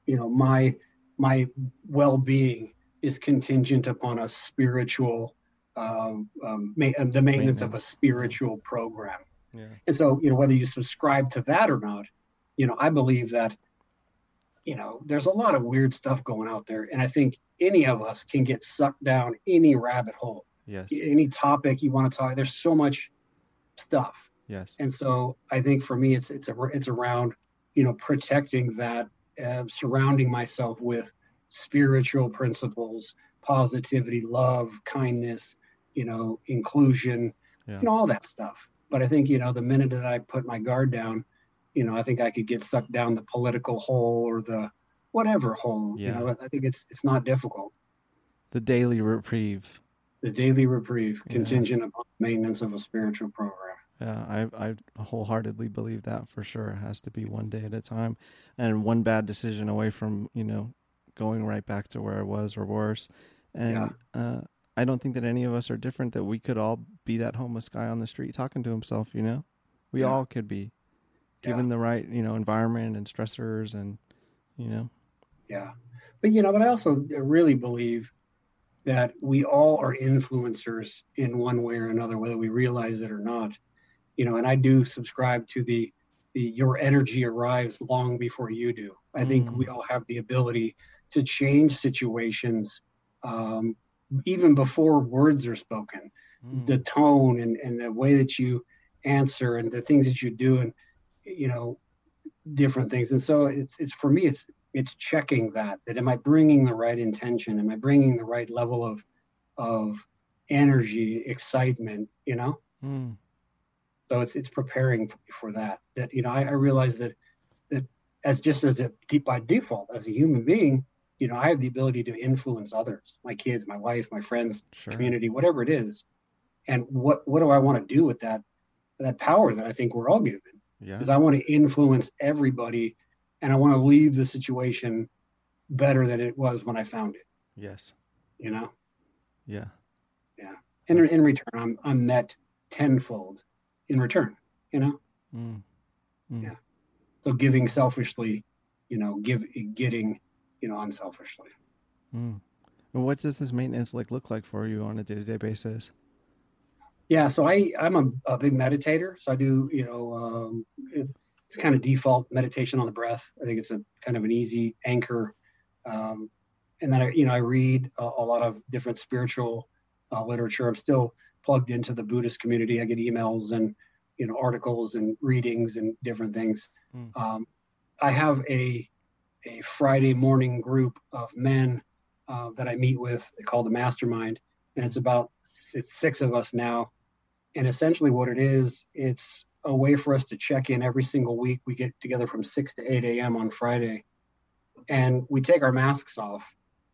you know, my my well-being is contingent upon a spiritual, um, um, ma- the maintenance, maintenance, of a spiritual program. Yeah. And so, you know, whether you subscribe to that or not, you know, I believe that you know, there's a lot of weird stuff going out there. And I think any of us can get sucked down any rabbit hole. Yes. Any topic you want to talk, there's so much stuff. Yes. And so I think for me, it's, it's, a, it's around, you know, protecting that, uh, surrounding myself with spiritual principles, positivity, love, kindness, you know, inclusion, yeah. you know, all that stuff. But I think, you know, the minute that I put my guard down, you know, I think I could get sucked down the political hole or the whatever hole. Yeah. You know, I think it's it's not difficult. The daily reprieve. The daily reprieve, yeah. contingent upon maintenance of a spiritual program. Yeah, I I wholeheartedly believe that for sure. It has to be one day at a time, and one bad decision away from you know going right back to where I was or worse. And yeah. uh, I don't think that any of us are different. That we could all be that homeless guy on the street talking to himself. You know, we yeah. all could be given yeah. the right you know environment and stressors and you know yeah but you know but i also really believe that we all are influencers in one way or another whether we realize it or not you know and i do subscribe to the the your energy arrives long before you do i mm. think we all have the ability to change situations um, even before words are spoken mm. the tone and, and the way that you answer and the things that you do and you know different things. And so it's it's for me it's it's checking that that am i bringing the right intention? Am i bringing the right level of of energy excitement you know? Mm. so it's it's preparing for that that you know i, I realize that that as just as a deep by default as a human being you know i have the ability to influence others my kids my wife my friends sure. community whatever it is. And what what do i want to do with that that power that i think we're all given because yeah. I want to influence everybody and I want to leave the situation better than it was when I found it. Yes. You know? Yeah. Yeah. And in return, I'm, I'm met tenfold in return, you know? Mm. Mm. Yeah. So giving selfishly, you know, give getting, you know, unselfishly. Mm. What does this maintenance like look like for you on a day to day basis? Yeah, so I I'm a, a, big meditator, so I do you know um, kind of default meditation on the breath. I think it's a kind of an easy anchor, um, and then I you know I read a, a lot of different spiritual uh, literature. I'm still plugged into the Buddhist community. I get emails and you know articles and readings and different things. Mm. Um, I have a a Friday morning group of men uh, that I meet with called the Mastermind, and it's about it's six of us now. And essentially, what it is, it's a way for us to check in every single week. We get together from six to eight a.m. on Friday, and we take our masks off,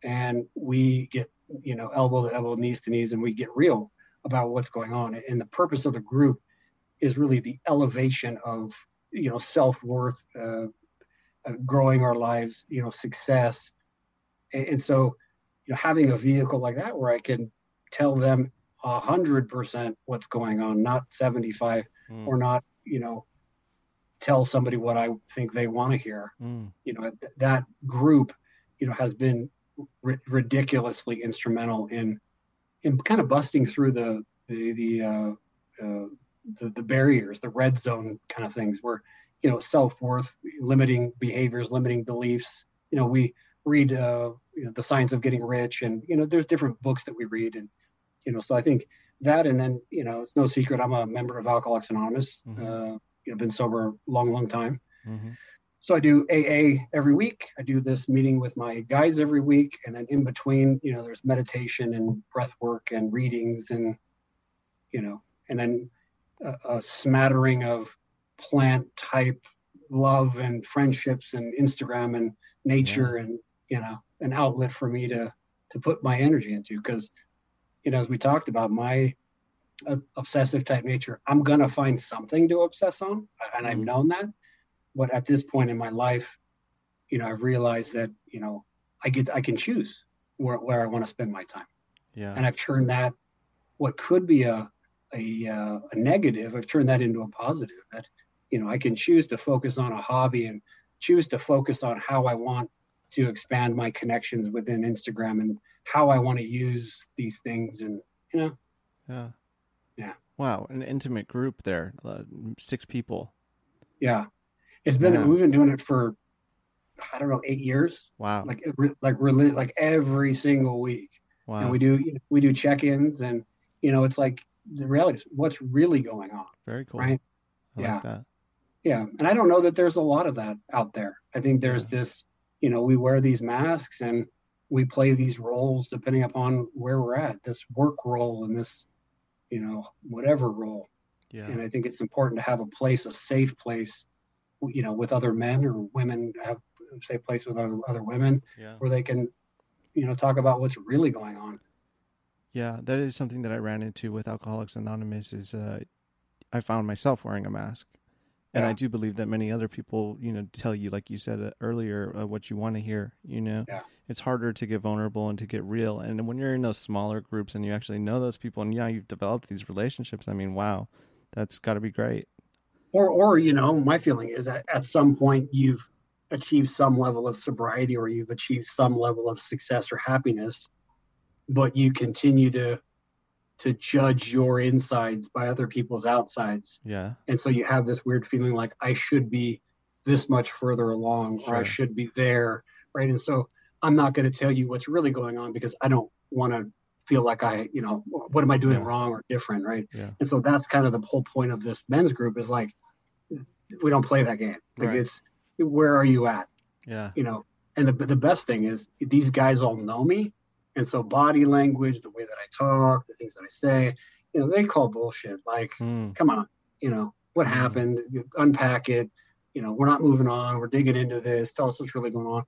and we get you know elbow to elbow, knees to knees, and we get real about what's going on. And the purpose of the group is really the elevation of you know self worth, uh, uh, growing our lives, you know, success, and, and so you know having a vehicle like that where I can tell them a hundred percent what's going on, not seventy five mm. or not you know tell somebody what I think they want to hear. Mm. You know th- that group, you know, has been r- ridiculously instrumental in in kind of busting through the the the, uh, uh, the the barriers, the red zone kind of things, where you know self worth, limiting behaviors, limiting beliefs. You know, we read uh, you know, the science of getting rich, and you know, there's different books that we read, and you know, so I think that, and then you know, it's no secret I'm a member of Alcoholics Anonymous. Mm-hmm. Uh, you know, been sober a long, long time. Mm-hmm. So I do AA every week. I do this meeting with my guys every week, and then in between, you know, there's meditation and breath work and readings, and you know, and then a, a smattering of plant type love and friendships and Instagram and nature yeah. and you know an outlet for me to to put my energy into because you know as we talked about my uh, obsessive type nature i'm gonna find something to obsess on and i've mm-hmm. known that. But at this point in my life you know i've realized that you know i get i can choose where, where i want to spend my time. Yeah. And i've turned that what could be a a, uh, a negative i've turned that into a positive that you know i can choose to focus on a hobby and choose to focus on how i want to expand my connections within instagram and how i want to use these things and you know. Yeah. Yeah. Wow an intimate group there uh, six people. Yeah. It's been yeah. we've been doing it for i don't know eight years. Wow. Like like really like every single week. Wow. and we do we do check-ins and you know it's like the reality is what's really going on very cool. right? I yeah. like yeah and i don't know that there's a lot of that out there. I think there's yeah. this you know we wear these masks and we play these roles depending upon where we're at this work role and this you know whatever role yeah. and i think it's important to have a place a safe place you know with other men or women have a safe place with other, other women yeah. where they can you know talk about what's really going on yeah that is something that i ran into with alcoholics anonymous is uh, i found myself wearing a mask and yeah. I do believe that many other people, you know, tell you, like you said uh, earlier, uh, what you want to hear. You know, yeah. it's harder to get vulnerable and to get real. And when you're in those smaller groups and you actually know those people, and yeah, you've developed these relationships. I mean, wow, that's got to be great. Or, or you know, my feeling is that at some point you've achieved some level of sobriety, or you've achieved some level of success or happiness, but you continue to to judge your insides by other people's outsides. Yeah. And so you have this weird feeling like I should be this much further along sure. or I should be there. Right. And so I'm not going to tell you what's really going on because I don't want to feel like I, you know, what am I doing yeah. wrong or different? Right. Yeah. And so that's kind of the whole point of this men's group is like, we don't play that game. Like right. it's, where are you at? Yeah. You know, and the, the best thing is these guys all know me and so body language, the way that I talk, the things that I say, you know, they call bullshit. Like, mm. come on, you know, what mm. happened? You unpack it. You know, we're not moving on. We're digging into this. Tell us what's really going on.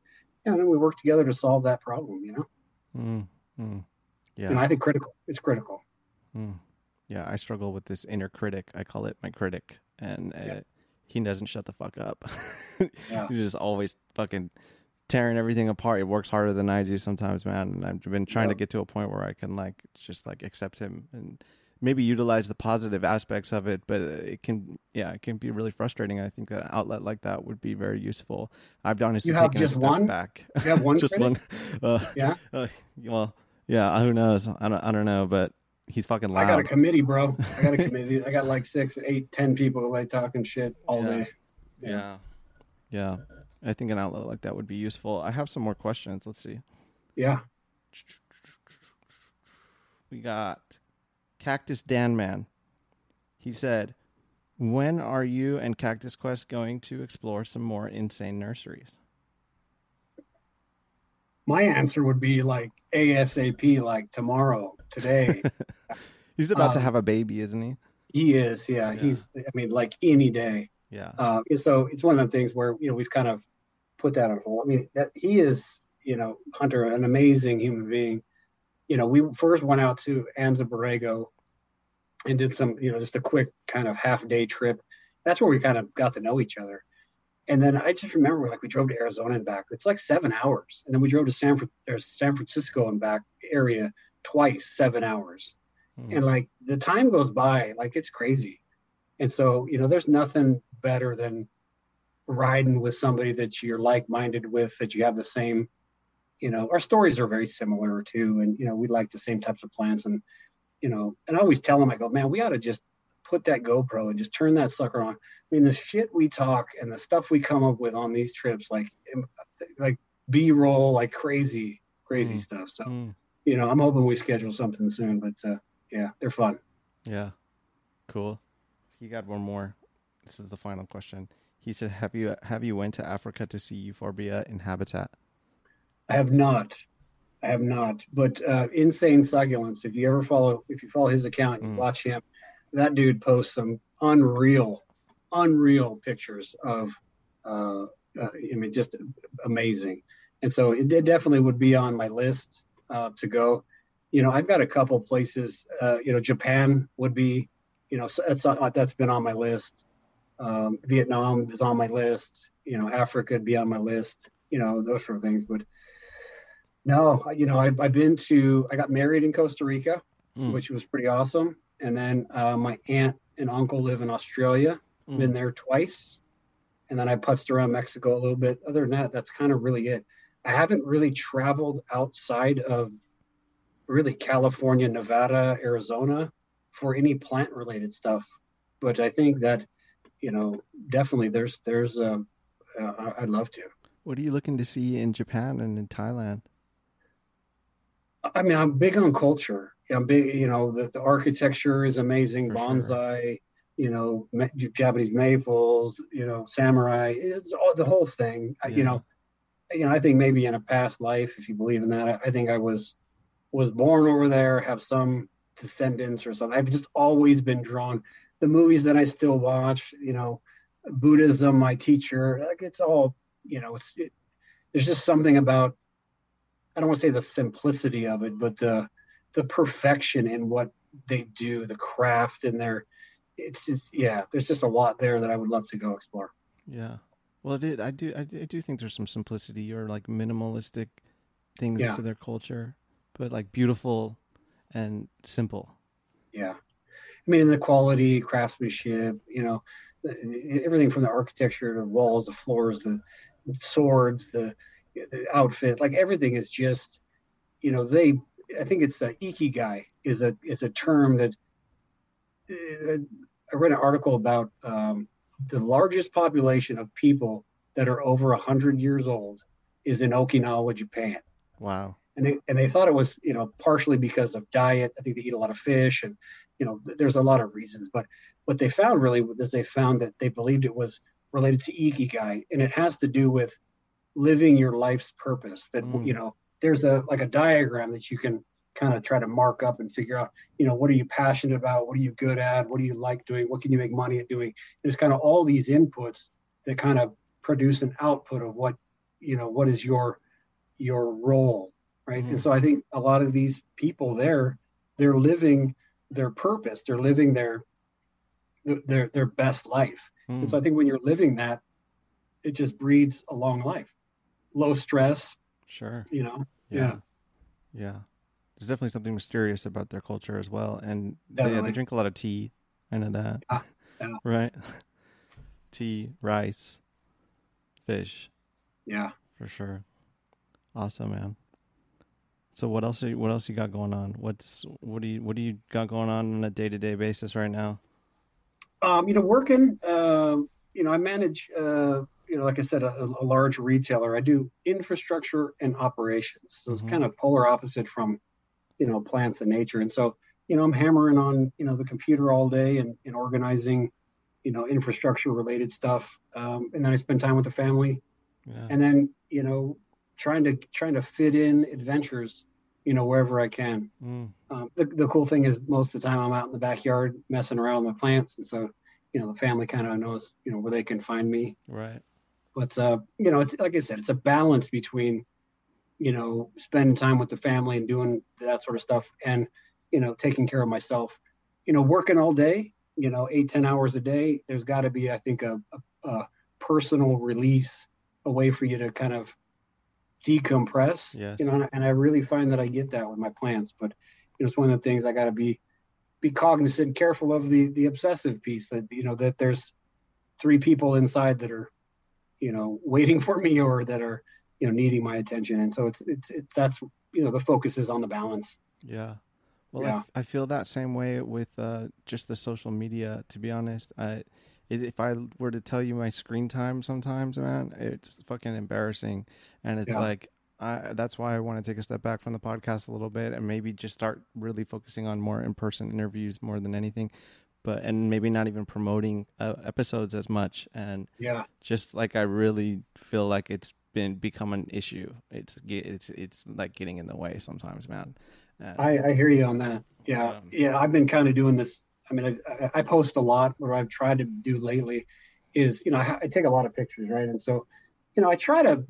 And then we work together to solve that problem. You know. Mm. Yeah. And I think critical. It's critical. Hmm. Yeah, I struggle with this inner critic. I call it my critic, and uh, yeah. he doesn't shut the fuck up. [laughs] yeah. He's just always fucking tearing everything apart. He works harder than I do sometimes, man. And I've been trying to get to a point where I can like just like accept him and maybe utilize the positive aspects of it, but it can, yeah, it can be really frustrating. I think that an outlet like that would be very useful. I've honestly You have taken a just step one? back. You have one [laughs] just critic? one. Uh, Yeah. [laughs] uh, well, yeah, who knows? I don't, I don't know, but he's fucking I got a committee, bro. I [laughs] got a committee. I got like six, eight, ten people like talking shit all Yeah. day. yeah. Yeah. I think an outlet like that would be useful. I have some more questions. Let's see. Yeah. We got Cactus Dan Man. He said, When are you and Cactus Quest going to explore some more insane nurseries? My answer would be like ASAP, like tomorrow, today. [laughs] He's about to Um, have a baby, isn't he? he is, yeah, Yeah. He's, I mean, like any day. Yeah. Uh, so it's one of the things where you know we've kind of put that on hold. I mean, that he is, you know, Hunter, an amazing human being. You know, we first went out to Anza Borrego and did some, you know, just a quick kind of half day trip. That's where we kind of got to know each other. And then I just remember, like, we drove to Arizona and back. It's like seven hours, and then we drove to San, San Francisco and back area twice, seven hours Hmm. and like the time goes by like it's crazy and so you know there's nothing better than riding with somebody that you're like-minded with that you have the same you know our stories are very similar too and you know we like the same types of plants and you know and i always tell them i go man we ought to just put that gopro and just turn that sucker on i mean the shit we talk and the stuff we come up with on these trips like like b-roll like crazy crazy Mm. stuff so Hmm. you know i'm hoping we schedule something soon but uh yeah they're fun Yeah. Cool. you got one more. This is the final question. He said, "Have you have you went to Africa to see euphorbia in habitat?" I have not. I have not. But uh, insane succulents. If you ever follow, if you follow his account, you Mm. watch him. That dude posts some unreal, unreal pictures of. Uh, uh, I mean, just amazing. And so it, it definitely would be on my list uh, to go. You know, I've got a couple places. Uh, you know, Japan would be. You know, that's uh, that's been on my list. Um, Vietnam is on my list. You know, Africa would be on my list. You know, those sort of things. But no, you know, I've, I've been to, I got married in Costa Rica, Mm. which was pretty awesome. And then uh, my aunt and uncle live in Australia, Mm. been there twice. And then I putzed around Mexico a little bit. Other than that, that's kind of really it. I haven't really traveled outside of really California, Nevada, Arizona for any plant related stuff. But I think that, you know, definitely there's, there's, um, uh, I'd love to. What are you looking to see in Japan and in Thailand? I mean, I'm big on culture. I'm big, you know, the, the architecture is amazing. For sure. Bonsai, you know, Japanese maples, you know, samurai. It's all the whole thing. Yeah. You know, you know, I think maybe in a past life, if you believe in that, I, I think I was was born over there, have some descendants or something. I've just always been drawn. The movies that I still watch, you know, Buddhism, my teacher, like it's all, you know, it's it, there's just something about I don't want to say the simplicity of it, but the the perfection in what they do, the craft in their it's just yeah, there's just a lot there that I would love to go explore. Yeah. Well, it is, I do. I, do- I do think there's some simplicity or like minimalistic things Yeah. to their culture, but like beautiful and simple. Yeah. I mean, the quality, craftsmanship, you know, everything from the architecture to walls, the floors, the swords, the, the outfit, like everything is just, you know, they, I think it's a ikigai is a, is a term that uh, I read an article about um, the largest population of people that are over 100 years old is in Okinawa, Japan Wow. And they and they thought it was you know partially because of diet. I think they eat a lot of fish, and you know there's a lot of reasons. But what they found really was they found that they believed it was related to ikigai, and it has to do with living your life's purpose. That Mm. you know there's a like a diagram that you can kind of try to mark up and figure out you know what are you passionate about what are you good at what do you like doing what can you make money at doing there's kind of all these inputs that kind of produce an output of what you know what is your your role right Mhm. and so i think a lot of these people there they're living their purpose they're living their their their best life Mm. and so i think when you're living that it just breeds a long life low stress Sure. you know Yeah. Yeah. there's definitely something mysterious about their culture as well, and they, Definitely. they drink a lot of tea. I know that, Yeah, yeah. [laughs] right? [laughs] tea, rice, fish, Yeah. for sure. Awesome, man. So what else? Are you, what else you got going on? What's what do you what do you got going on on a day to day basis right now? Um, you know, working, uh, you know, I manage, uh, you know, like I said, a, a large retailer. I do infrastructure and operations. So it's Mhm. kind of polar opposite from, you know, plants and nature. And so, you know, I'm hammering on, you know, the computer all day and, and organizing, you know, infrastructure related stuff. Um, and then I spend time with the family Yeah. and then, you know, trying to, trying to fit in adventures, you know, wherever I can. Mm, Um, the, the cool thing is most of the time I'm out in the backyard messing around with my plants. And so, you know, the family kind of knows, you know, where they can find me. right. But, uh, you know, it's like I said, it's a balance between, you know, spending time with the family and doing that sort of stuff and, you know, taking care of myself, you know, working all day, you know, eight ten hours a day. There's got to be, I think, a, a, a personal release, a way for you to kind of decompress, Yes. you know, and I really find that I get that with my plants, but you know, it's one of the things I got to be be cognizant, and careful of the the obsessive piece that you know that there's three people inside that are, you know, [laughs] waiting for me or that are you know needing my attention, and so it's it's it's that's you know the focus is on the balance. Yeah. Well, I Yeah. f- I, feel that same way with uh, just the social media. To be honest, I, if I were to tell you my screen time, sometimes, man, it's fucking embarrassing, and it's Yeah. like. I, that's why I want to take a step back from the podcast a little bit and maybe just start really focusing on more in-person interviews more than anything, but and maybe not even promoting uh, episodes as much. And Yeah, just like I really feel like it's been become an issue. It's it's it's like getting in the way sometimes, man. And- I, I hear you on that. Yeah, Um, yeah, I've been kind of doing this. I mean, I, I- post a lot. What I've tried to do lately is, you know, I, I take a lot of pictures, right? And so, you know, I try to,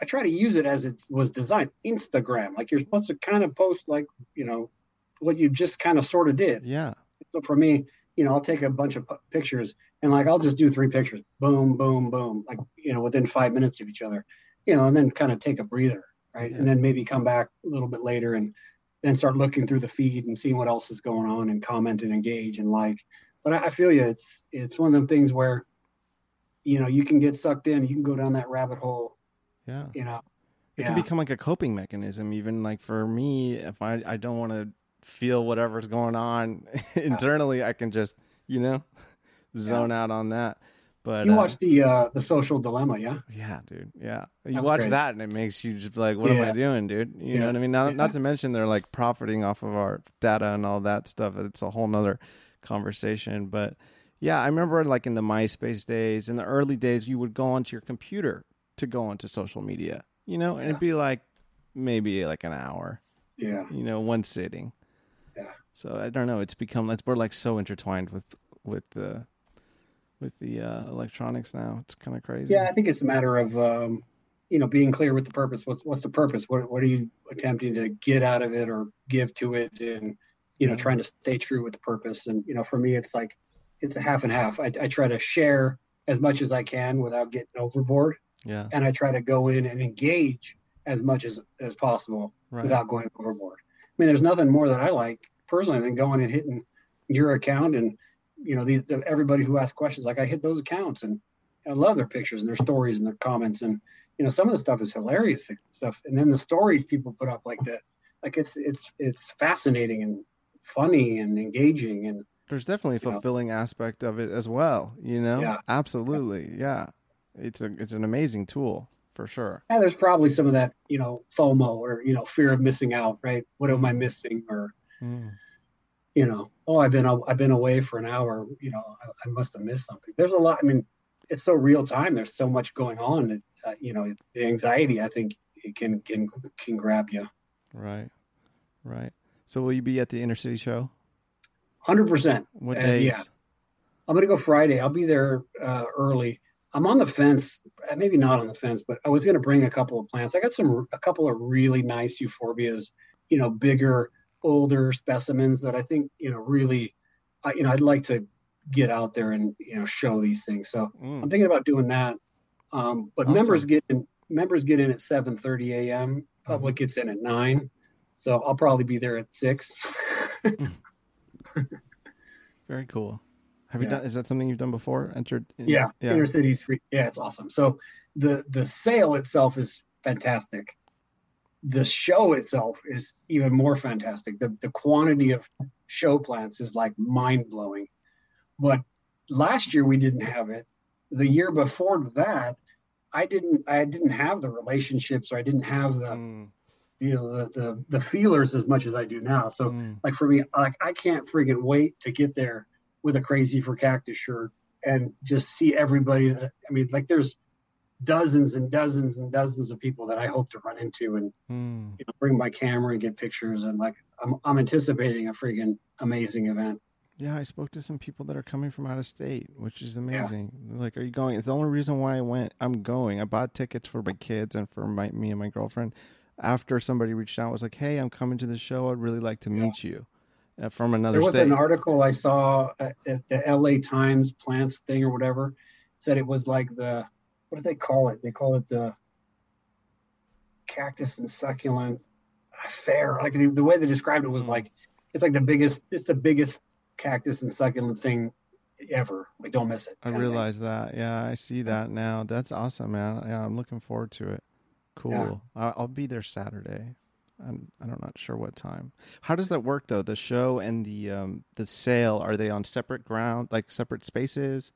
I try to use it as it was designed. Instagram, like you're supposed to kind of post, like, you know, what you just kind of sort of did. yeah, So for me, you know, I'll take a bunch of pictures and like I'll just do three pictures, boom, boom, boom, like you know, within five minutes of each other, you know, and then kind of take a breather, right? Yeah. And then maybe come back a little bit later and then start looking through the feed and seeing what else is going on and comment and engage and like. But I, I feel you. It's it's one of them things where, you know, you can get sucked in. You can go down that rabbit hole. yeah. You know. It yeah. can become like a coping mechanism. Even like for me, if I I don't want to feel whatever's going on [laughs] internally, I can just you know [laughs] zone out on that. But you uh, watch the uh the social dilemma, yeah? Yeah, dude. Yeah, you That's watch crazy. that and it makes you just like, "What am I doing, dude?" You know what I mean? Not, Yeah. not to mention they're like profiting off of our data and all that stuff. It's a whole nother conversation. But yeah, I remember like in the MySpace days, in the early days, you would go onto your computer to go onto social media. You know, and it'd be like maybe like an hour. Yeah. You know, one sitting. Yeah. So I don't know. It's become it's we're like so intertwined with with the with the uh, electronics now. It's kind of crazy. Yeah, I think it's a matter of um, you know being clear with the purpose. What's what's the purpose? What what are you attempting to get out of it or give to it? And you know, trying to stay true with the purpose. And you know, for me, it's like it's a half and half. I, I try to share as much as I can without getting overboard, Yeah. and I try to go in and engage as much as as possible Right. without going overboard. I mean, there's nothing more that I like personally than going and hitting your account and you know these everybody who asks questions. Like I hit those accounts and I love their pictures and their stories and their comments and you know some of the stuff is hilarious stuff. And then the stories people put up like that, like it's it's it's fascinating and funny and engaging and There's definitely a you know. fulfilling aspect of it as well. You know, Yeah. absolutely, yeah. It's a it's an amazing tool for sure. yeah, there's probably some of that you know FOMO or you know fear of missing out, right? What am I missing or Mm. You know, oh, I've been I've been away for an hour. You know, I, I must have missed something. There's a lot. I mean, it's so real time. There's so much going on. That, uh, you know, the anxiety. I think it can can can grab you. Right, right. So will you be at the Intercity show? Hundred percent. What days? yeah. I'm gonna go Friday. I'll be there uh, early. I'm on the fence. uh, Maybe not on the fence, but I was gonna bring a couple of plants. I got some a couple of really nice euphorbias. You know, bigger, older specimens that I think you know really. I, you know, I'd like to get out there and you know show these things. So Mm. I'm thinking about doing that. Um, but Awesome. members get in members get in at 7:30 a.m. Public gets in at nine. So I'll probably be there at six. [laughs] Very cool. Have you Yeah. done? Is that something you've done before? Entered? in- yeah, yeah. inner cities free. Yeah, it's awesome. So the the sale itself is fantastic. The show itself is even more fantastic. The the quantity of show plants is like mind blowing. But last year we didn't have it. The year before that, I didn't I didn't have the relationships or I didn't have the Mm, you know the the, the feelers as much as I do now. So mm, like for me, like I can't friggin' wait to get there with a crazy for cactus shirt and just see everybody. That, I mean, like there's dozens and dozens and dozens of people that I hope to run into and mm. you know, bring my camera and get pictures and like I'm I'm anticipating a freaking amazing event. Yeah, I spoke to some people that are coming from out of state, which is amazing. Like, are you going? It's the only reason why I went. I'm going. I bought tickets for my kids and for my me and my girlfriend. After somebody reached out, was like, "Hey, I'm coming to the show. I'd really like to meet you." Uh, from another There was state. an article I saw at, at the LA Times plants thing or whatever said it was like the what do they call it? They call it the cactus and succulent fair. Like the, the way they described it was like it's like the biggest it's the biggest cactus and succulent thing ever. Like don't miss it. I kind of thing. realize that. Yeah, I see that now. That's awesome, man. Yeah, I'm looking forward to it. Cool. I- I'll be there Saturday. I'm I'm not sure what time. How does that work though? The show and the um the sale are they on separate ground, like separate spaces?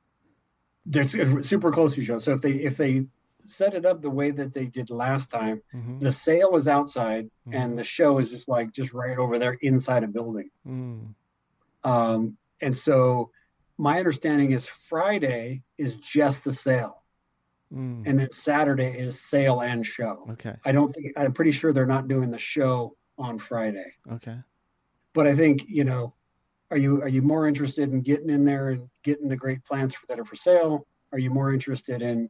They're super close to each other. So if they if they set it up the way that they did last time, Mm-hmm. the sale is outside and the show is just like just right over there inside a building. mm Um, and so my understanding is Friday is just the sale, mm. and then Saturday is sale and show. Okay. I don't think I'm pretty sure they're not doing the show on Friday. Okay. But I think you know, are you are you more interested in getting in there and getting the great plants that are for sale? Are you more interested in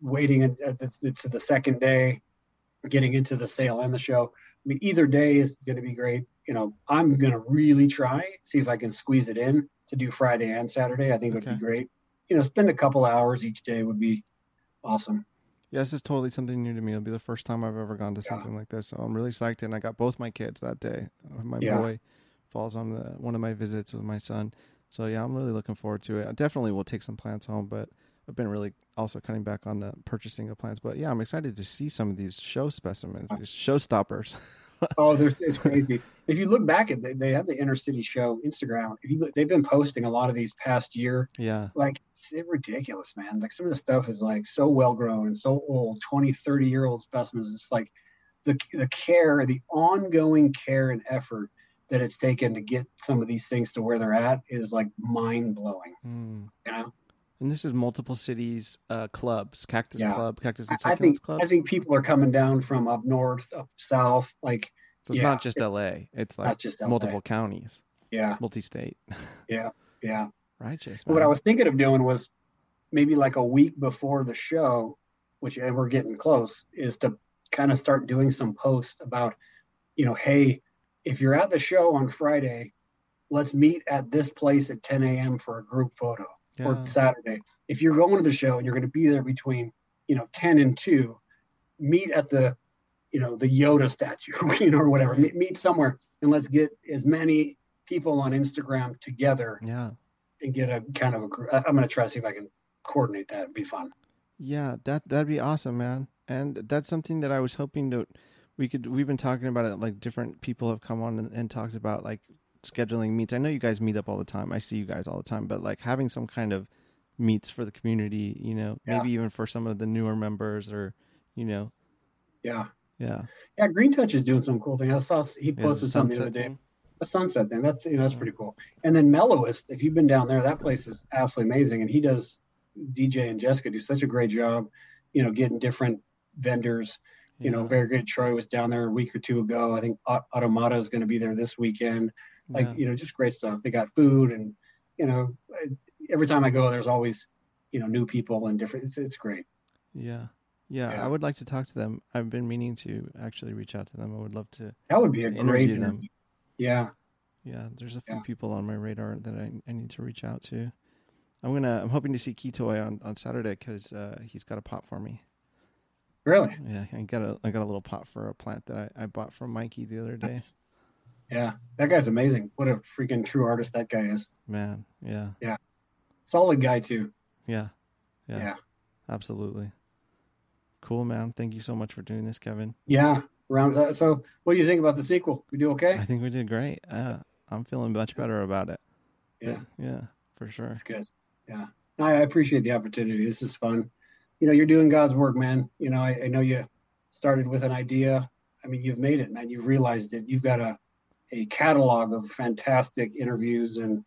waiting at, at the, to the second day, getting into the sale and the show? I mean, either day is going to be great. You know, I'm going to really try see if I can squeeze it in to do Friday and Saturday. I think it would be great. You know, spend a couple hours each day would be awesome. Yeah, this is totally something new to me. It'll be the first time I've ever gone to Yeah. something like this, so I'm really psyched. And I got both my kids that day. My Yeah. boy falls on the one of my visits with my son, so yeah, I'm really looking forward to it. I definitely will take some plants home, but I've been really also cutting back on the purchasing of plants. But yeah, I'm excited to see some of these show specimens, these showstoppers. [laughs] Oh, there's, it's crazy. If you look back at, they, they have the Intercity show Instagram. If you look, they've been posting a lot of these past year. yeah, Like it's ridiculous, man. Like some of the stuff is like so well grown and so old, 20, 30 year old specimens. It's like the the care, the ongoing care and effort that it's taken to get some of these things to where they're at is like mind blowing. mm. You know, and this is multiple cities uh, clubs: Cactus Yeah. Club, Cactus I, and I think Club. I think people are coming down from up north, up south. Like so it's yeah. not just L.A. It's like not just LA. multiple counties. Yeah, It's multi-state. [laughs] yeah. Yeah. Righteous. But what I was thinking of doing was maybe like a week before the show, which and we're getting close, is to kind of start doing some posts about, you know, hey, if you're at the show on Friday, let's meet at this place at 10 a.m. for a group photo Yeah. or Saturday. If you're going to the show and you're going to be there between, you know, 10 and 2, meet at the, you know, the Yoda statue, [laughs] you know, or whatever. Right. Meet, meet somewhere and let's get as many people on Instagram together Yeah. and get a kind of a I'm going to try to see if I can coordinate that. It'd be fun. Yeah, that that'd be awesome, man. And that's something that I was hoping to we could we've been talking about it like different people have come on and, and talked about like scheduling meets. I know you guys meet up all the time. I see you guys all the time, but like having some kind of meets for the community, you know, Yeah. maybe even for some of the newer members or you know, Yeah. yeah. Yeah. Green Touch is doing some cool thing. I saw he Yeah, posted something the other day. thing. A sunset thing. That's, you know, that's Yeah. pretty cool. And then Mellowist, if you've been down there, that place is absolutely amazing. And he does, DJ and Jessica do such a great job, you know, getting different vendors, you know, very good. Troy was down there a week or two ago. I think Automata is going to be there this weekend. Like, yeah. you know, just great stuff. They got food and, you know, every time I go, there's always, you know, new people and different, it's, it's great. yeah. Yeah, Yeah. I would like to talk to them. I've been meaning to actually reach out to them. I would love to That would be To a great interview them. Yeah. Yeah, there's a few Yeah. people on my radar that I, I need to reach out to. I'm gonna I'm hoping to see Kitoy on on Saturday because uh, he's got a pot for me. Really? Yeah, I got a I got a little pot for a plant that I, I bought from Mikey the other day. That's- yeah, that guy's amazing. What a freaking true artist that guy is. Man, yeah, Yeah. Solid guy too. yeah, yeah, Yeah. absolutely. Cool, man. Thank you so much for doing this, Kevin. Yeah. Round. Uh, so, what do you think about the sequel? We do okay? I think we did great. Yeah, I'm feeling much better about it. Yeah. yeah, for sure. It's good. Yeah. I appreciate the opportunity. This is fun. You know, you're doing God's work, man. You know, I, I know you started with an idea. I mean, you've made it, man. You've realized it. You've got a, a catalog of fantastic interviews. And,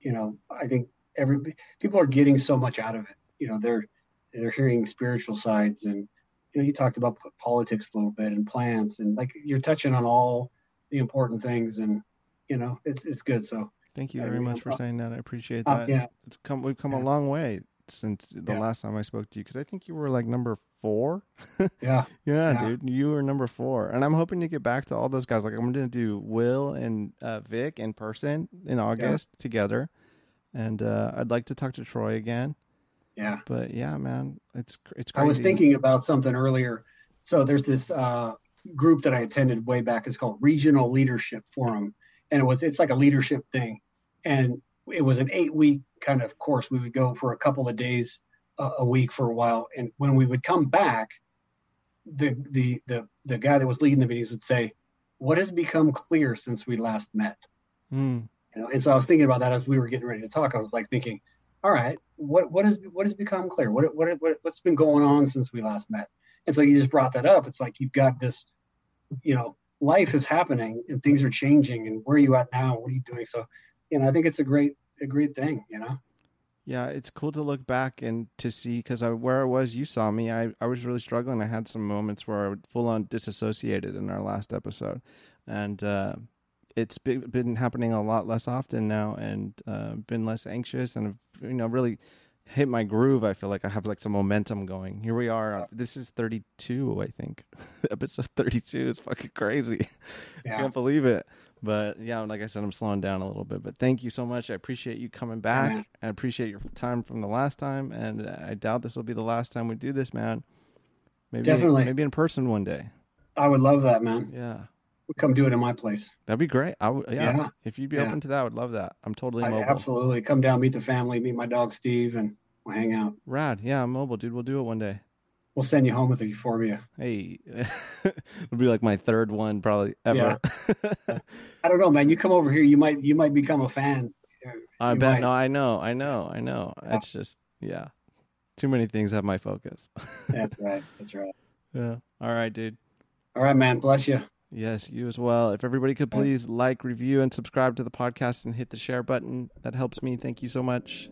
you know, I think every people are getting so much out of it. You know, they're, they're hearing spiritual sides and, you know, you talked about politics a little bit and plants and like you're touching on all the important things and, you know, it's, it's good. So, Thank you Yeah, very much for saying that. I appreciate uh, that. yeah, It's come we've come a long way since the Yeah. last time I spoke to you because I think you were like number four. [laughs] yeah. Yeah, Yeah. dude, you were number four, and I'm hoping to get back to all those guys. Like I'm gonna do Will and uh, Vic in person in August together, and uh, I'd like to talk to Troy again. Yeah. But yeah, man, it's it's I was thinking about something earlier. So there's this uh, group that I attended way back. It's called Regional Leadership Forum, and it was it's like a leadership thing, and it was an eight week kind of course. We would go for a couple of days uh, a week for a while, and when we would come back, the the the the guy that was leading the meetings would say, "What has become clear since we last met?" Mm, You know, and so I was thinking about that as we were getting ready to talk. I was like thinking, all right, what what has what has become clear? What what, what what's been going on since we last met? And so you just brought that up. It's like you've got this, you know, life is happening and things are changing. And where are you at now? What are you doing? So, you know, I think it's a great a great thing. You know. yeah, it's cool to look back and to see because I, where I was, you saw me. I, I was really struggling. I had some moments where I would full on disassociated in our last episode, and uh, it's been, been happening a lot less often now, and uh, been less anxious, and you know really hit my groove. I feel like I have like some momentum going. Here we are. This is 32, I think. [laughs] Episode 32 is fucking crazy. [laughs] I can't believe it. But yeah, like I said, I'm slowing down a little bit. But thank you so much. I appreciate you coming back. man. I appreciate your time from the last time, and I doubt this will be the last time we do this, man. Maybe, Definitely. maybe in person one day. I would love that, man. Yeah, We Come do it in my place. that'd be great. I would, yeah. Yeah. If you'd be Yeah. open to that, I would love that. I'm totally I, mobile. absolutely. Come down, meet the family, meet my dog Steve, and we'll hang out. Rad. Yeah, I'm mobile, dude. We'll do it one day. We'll send you home with a euphorbia. Hey, [laughs] it'll be like my third one probably ever. [laughs] I don't know, man. You come over here, you might you might become a fan. I You bet. might. No, I know. I know. I know. Yeah. It's just, yeah. Too many things have my focus. [laughs] That's right. That's right. yeah. All right, dude. All right, man. Bless you. Yes, you as well. If everybody could please like, review, and subscribe to the podcast and hit the share button, that helps me. Thank you so much.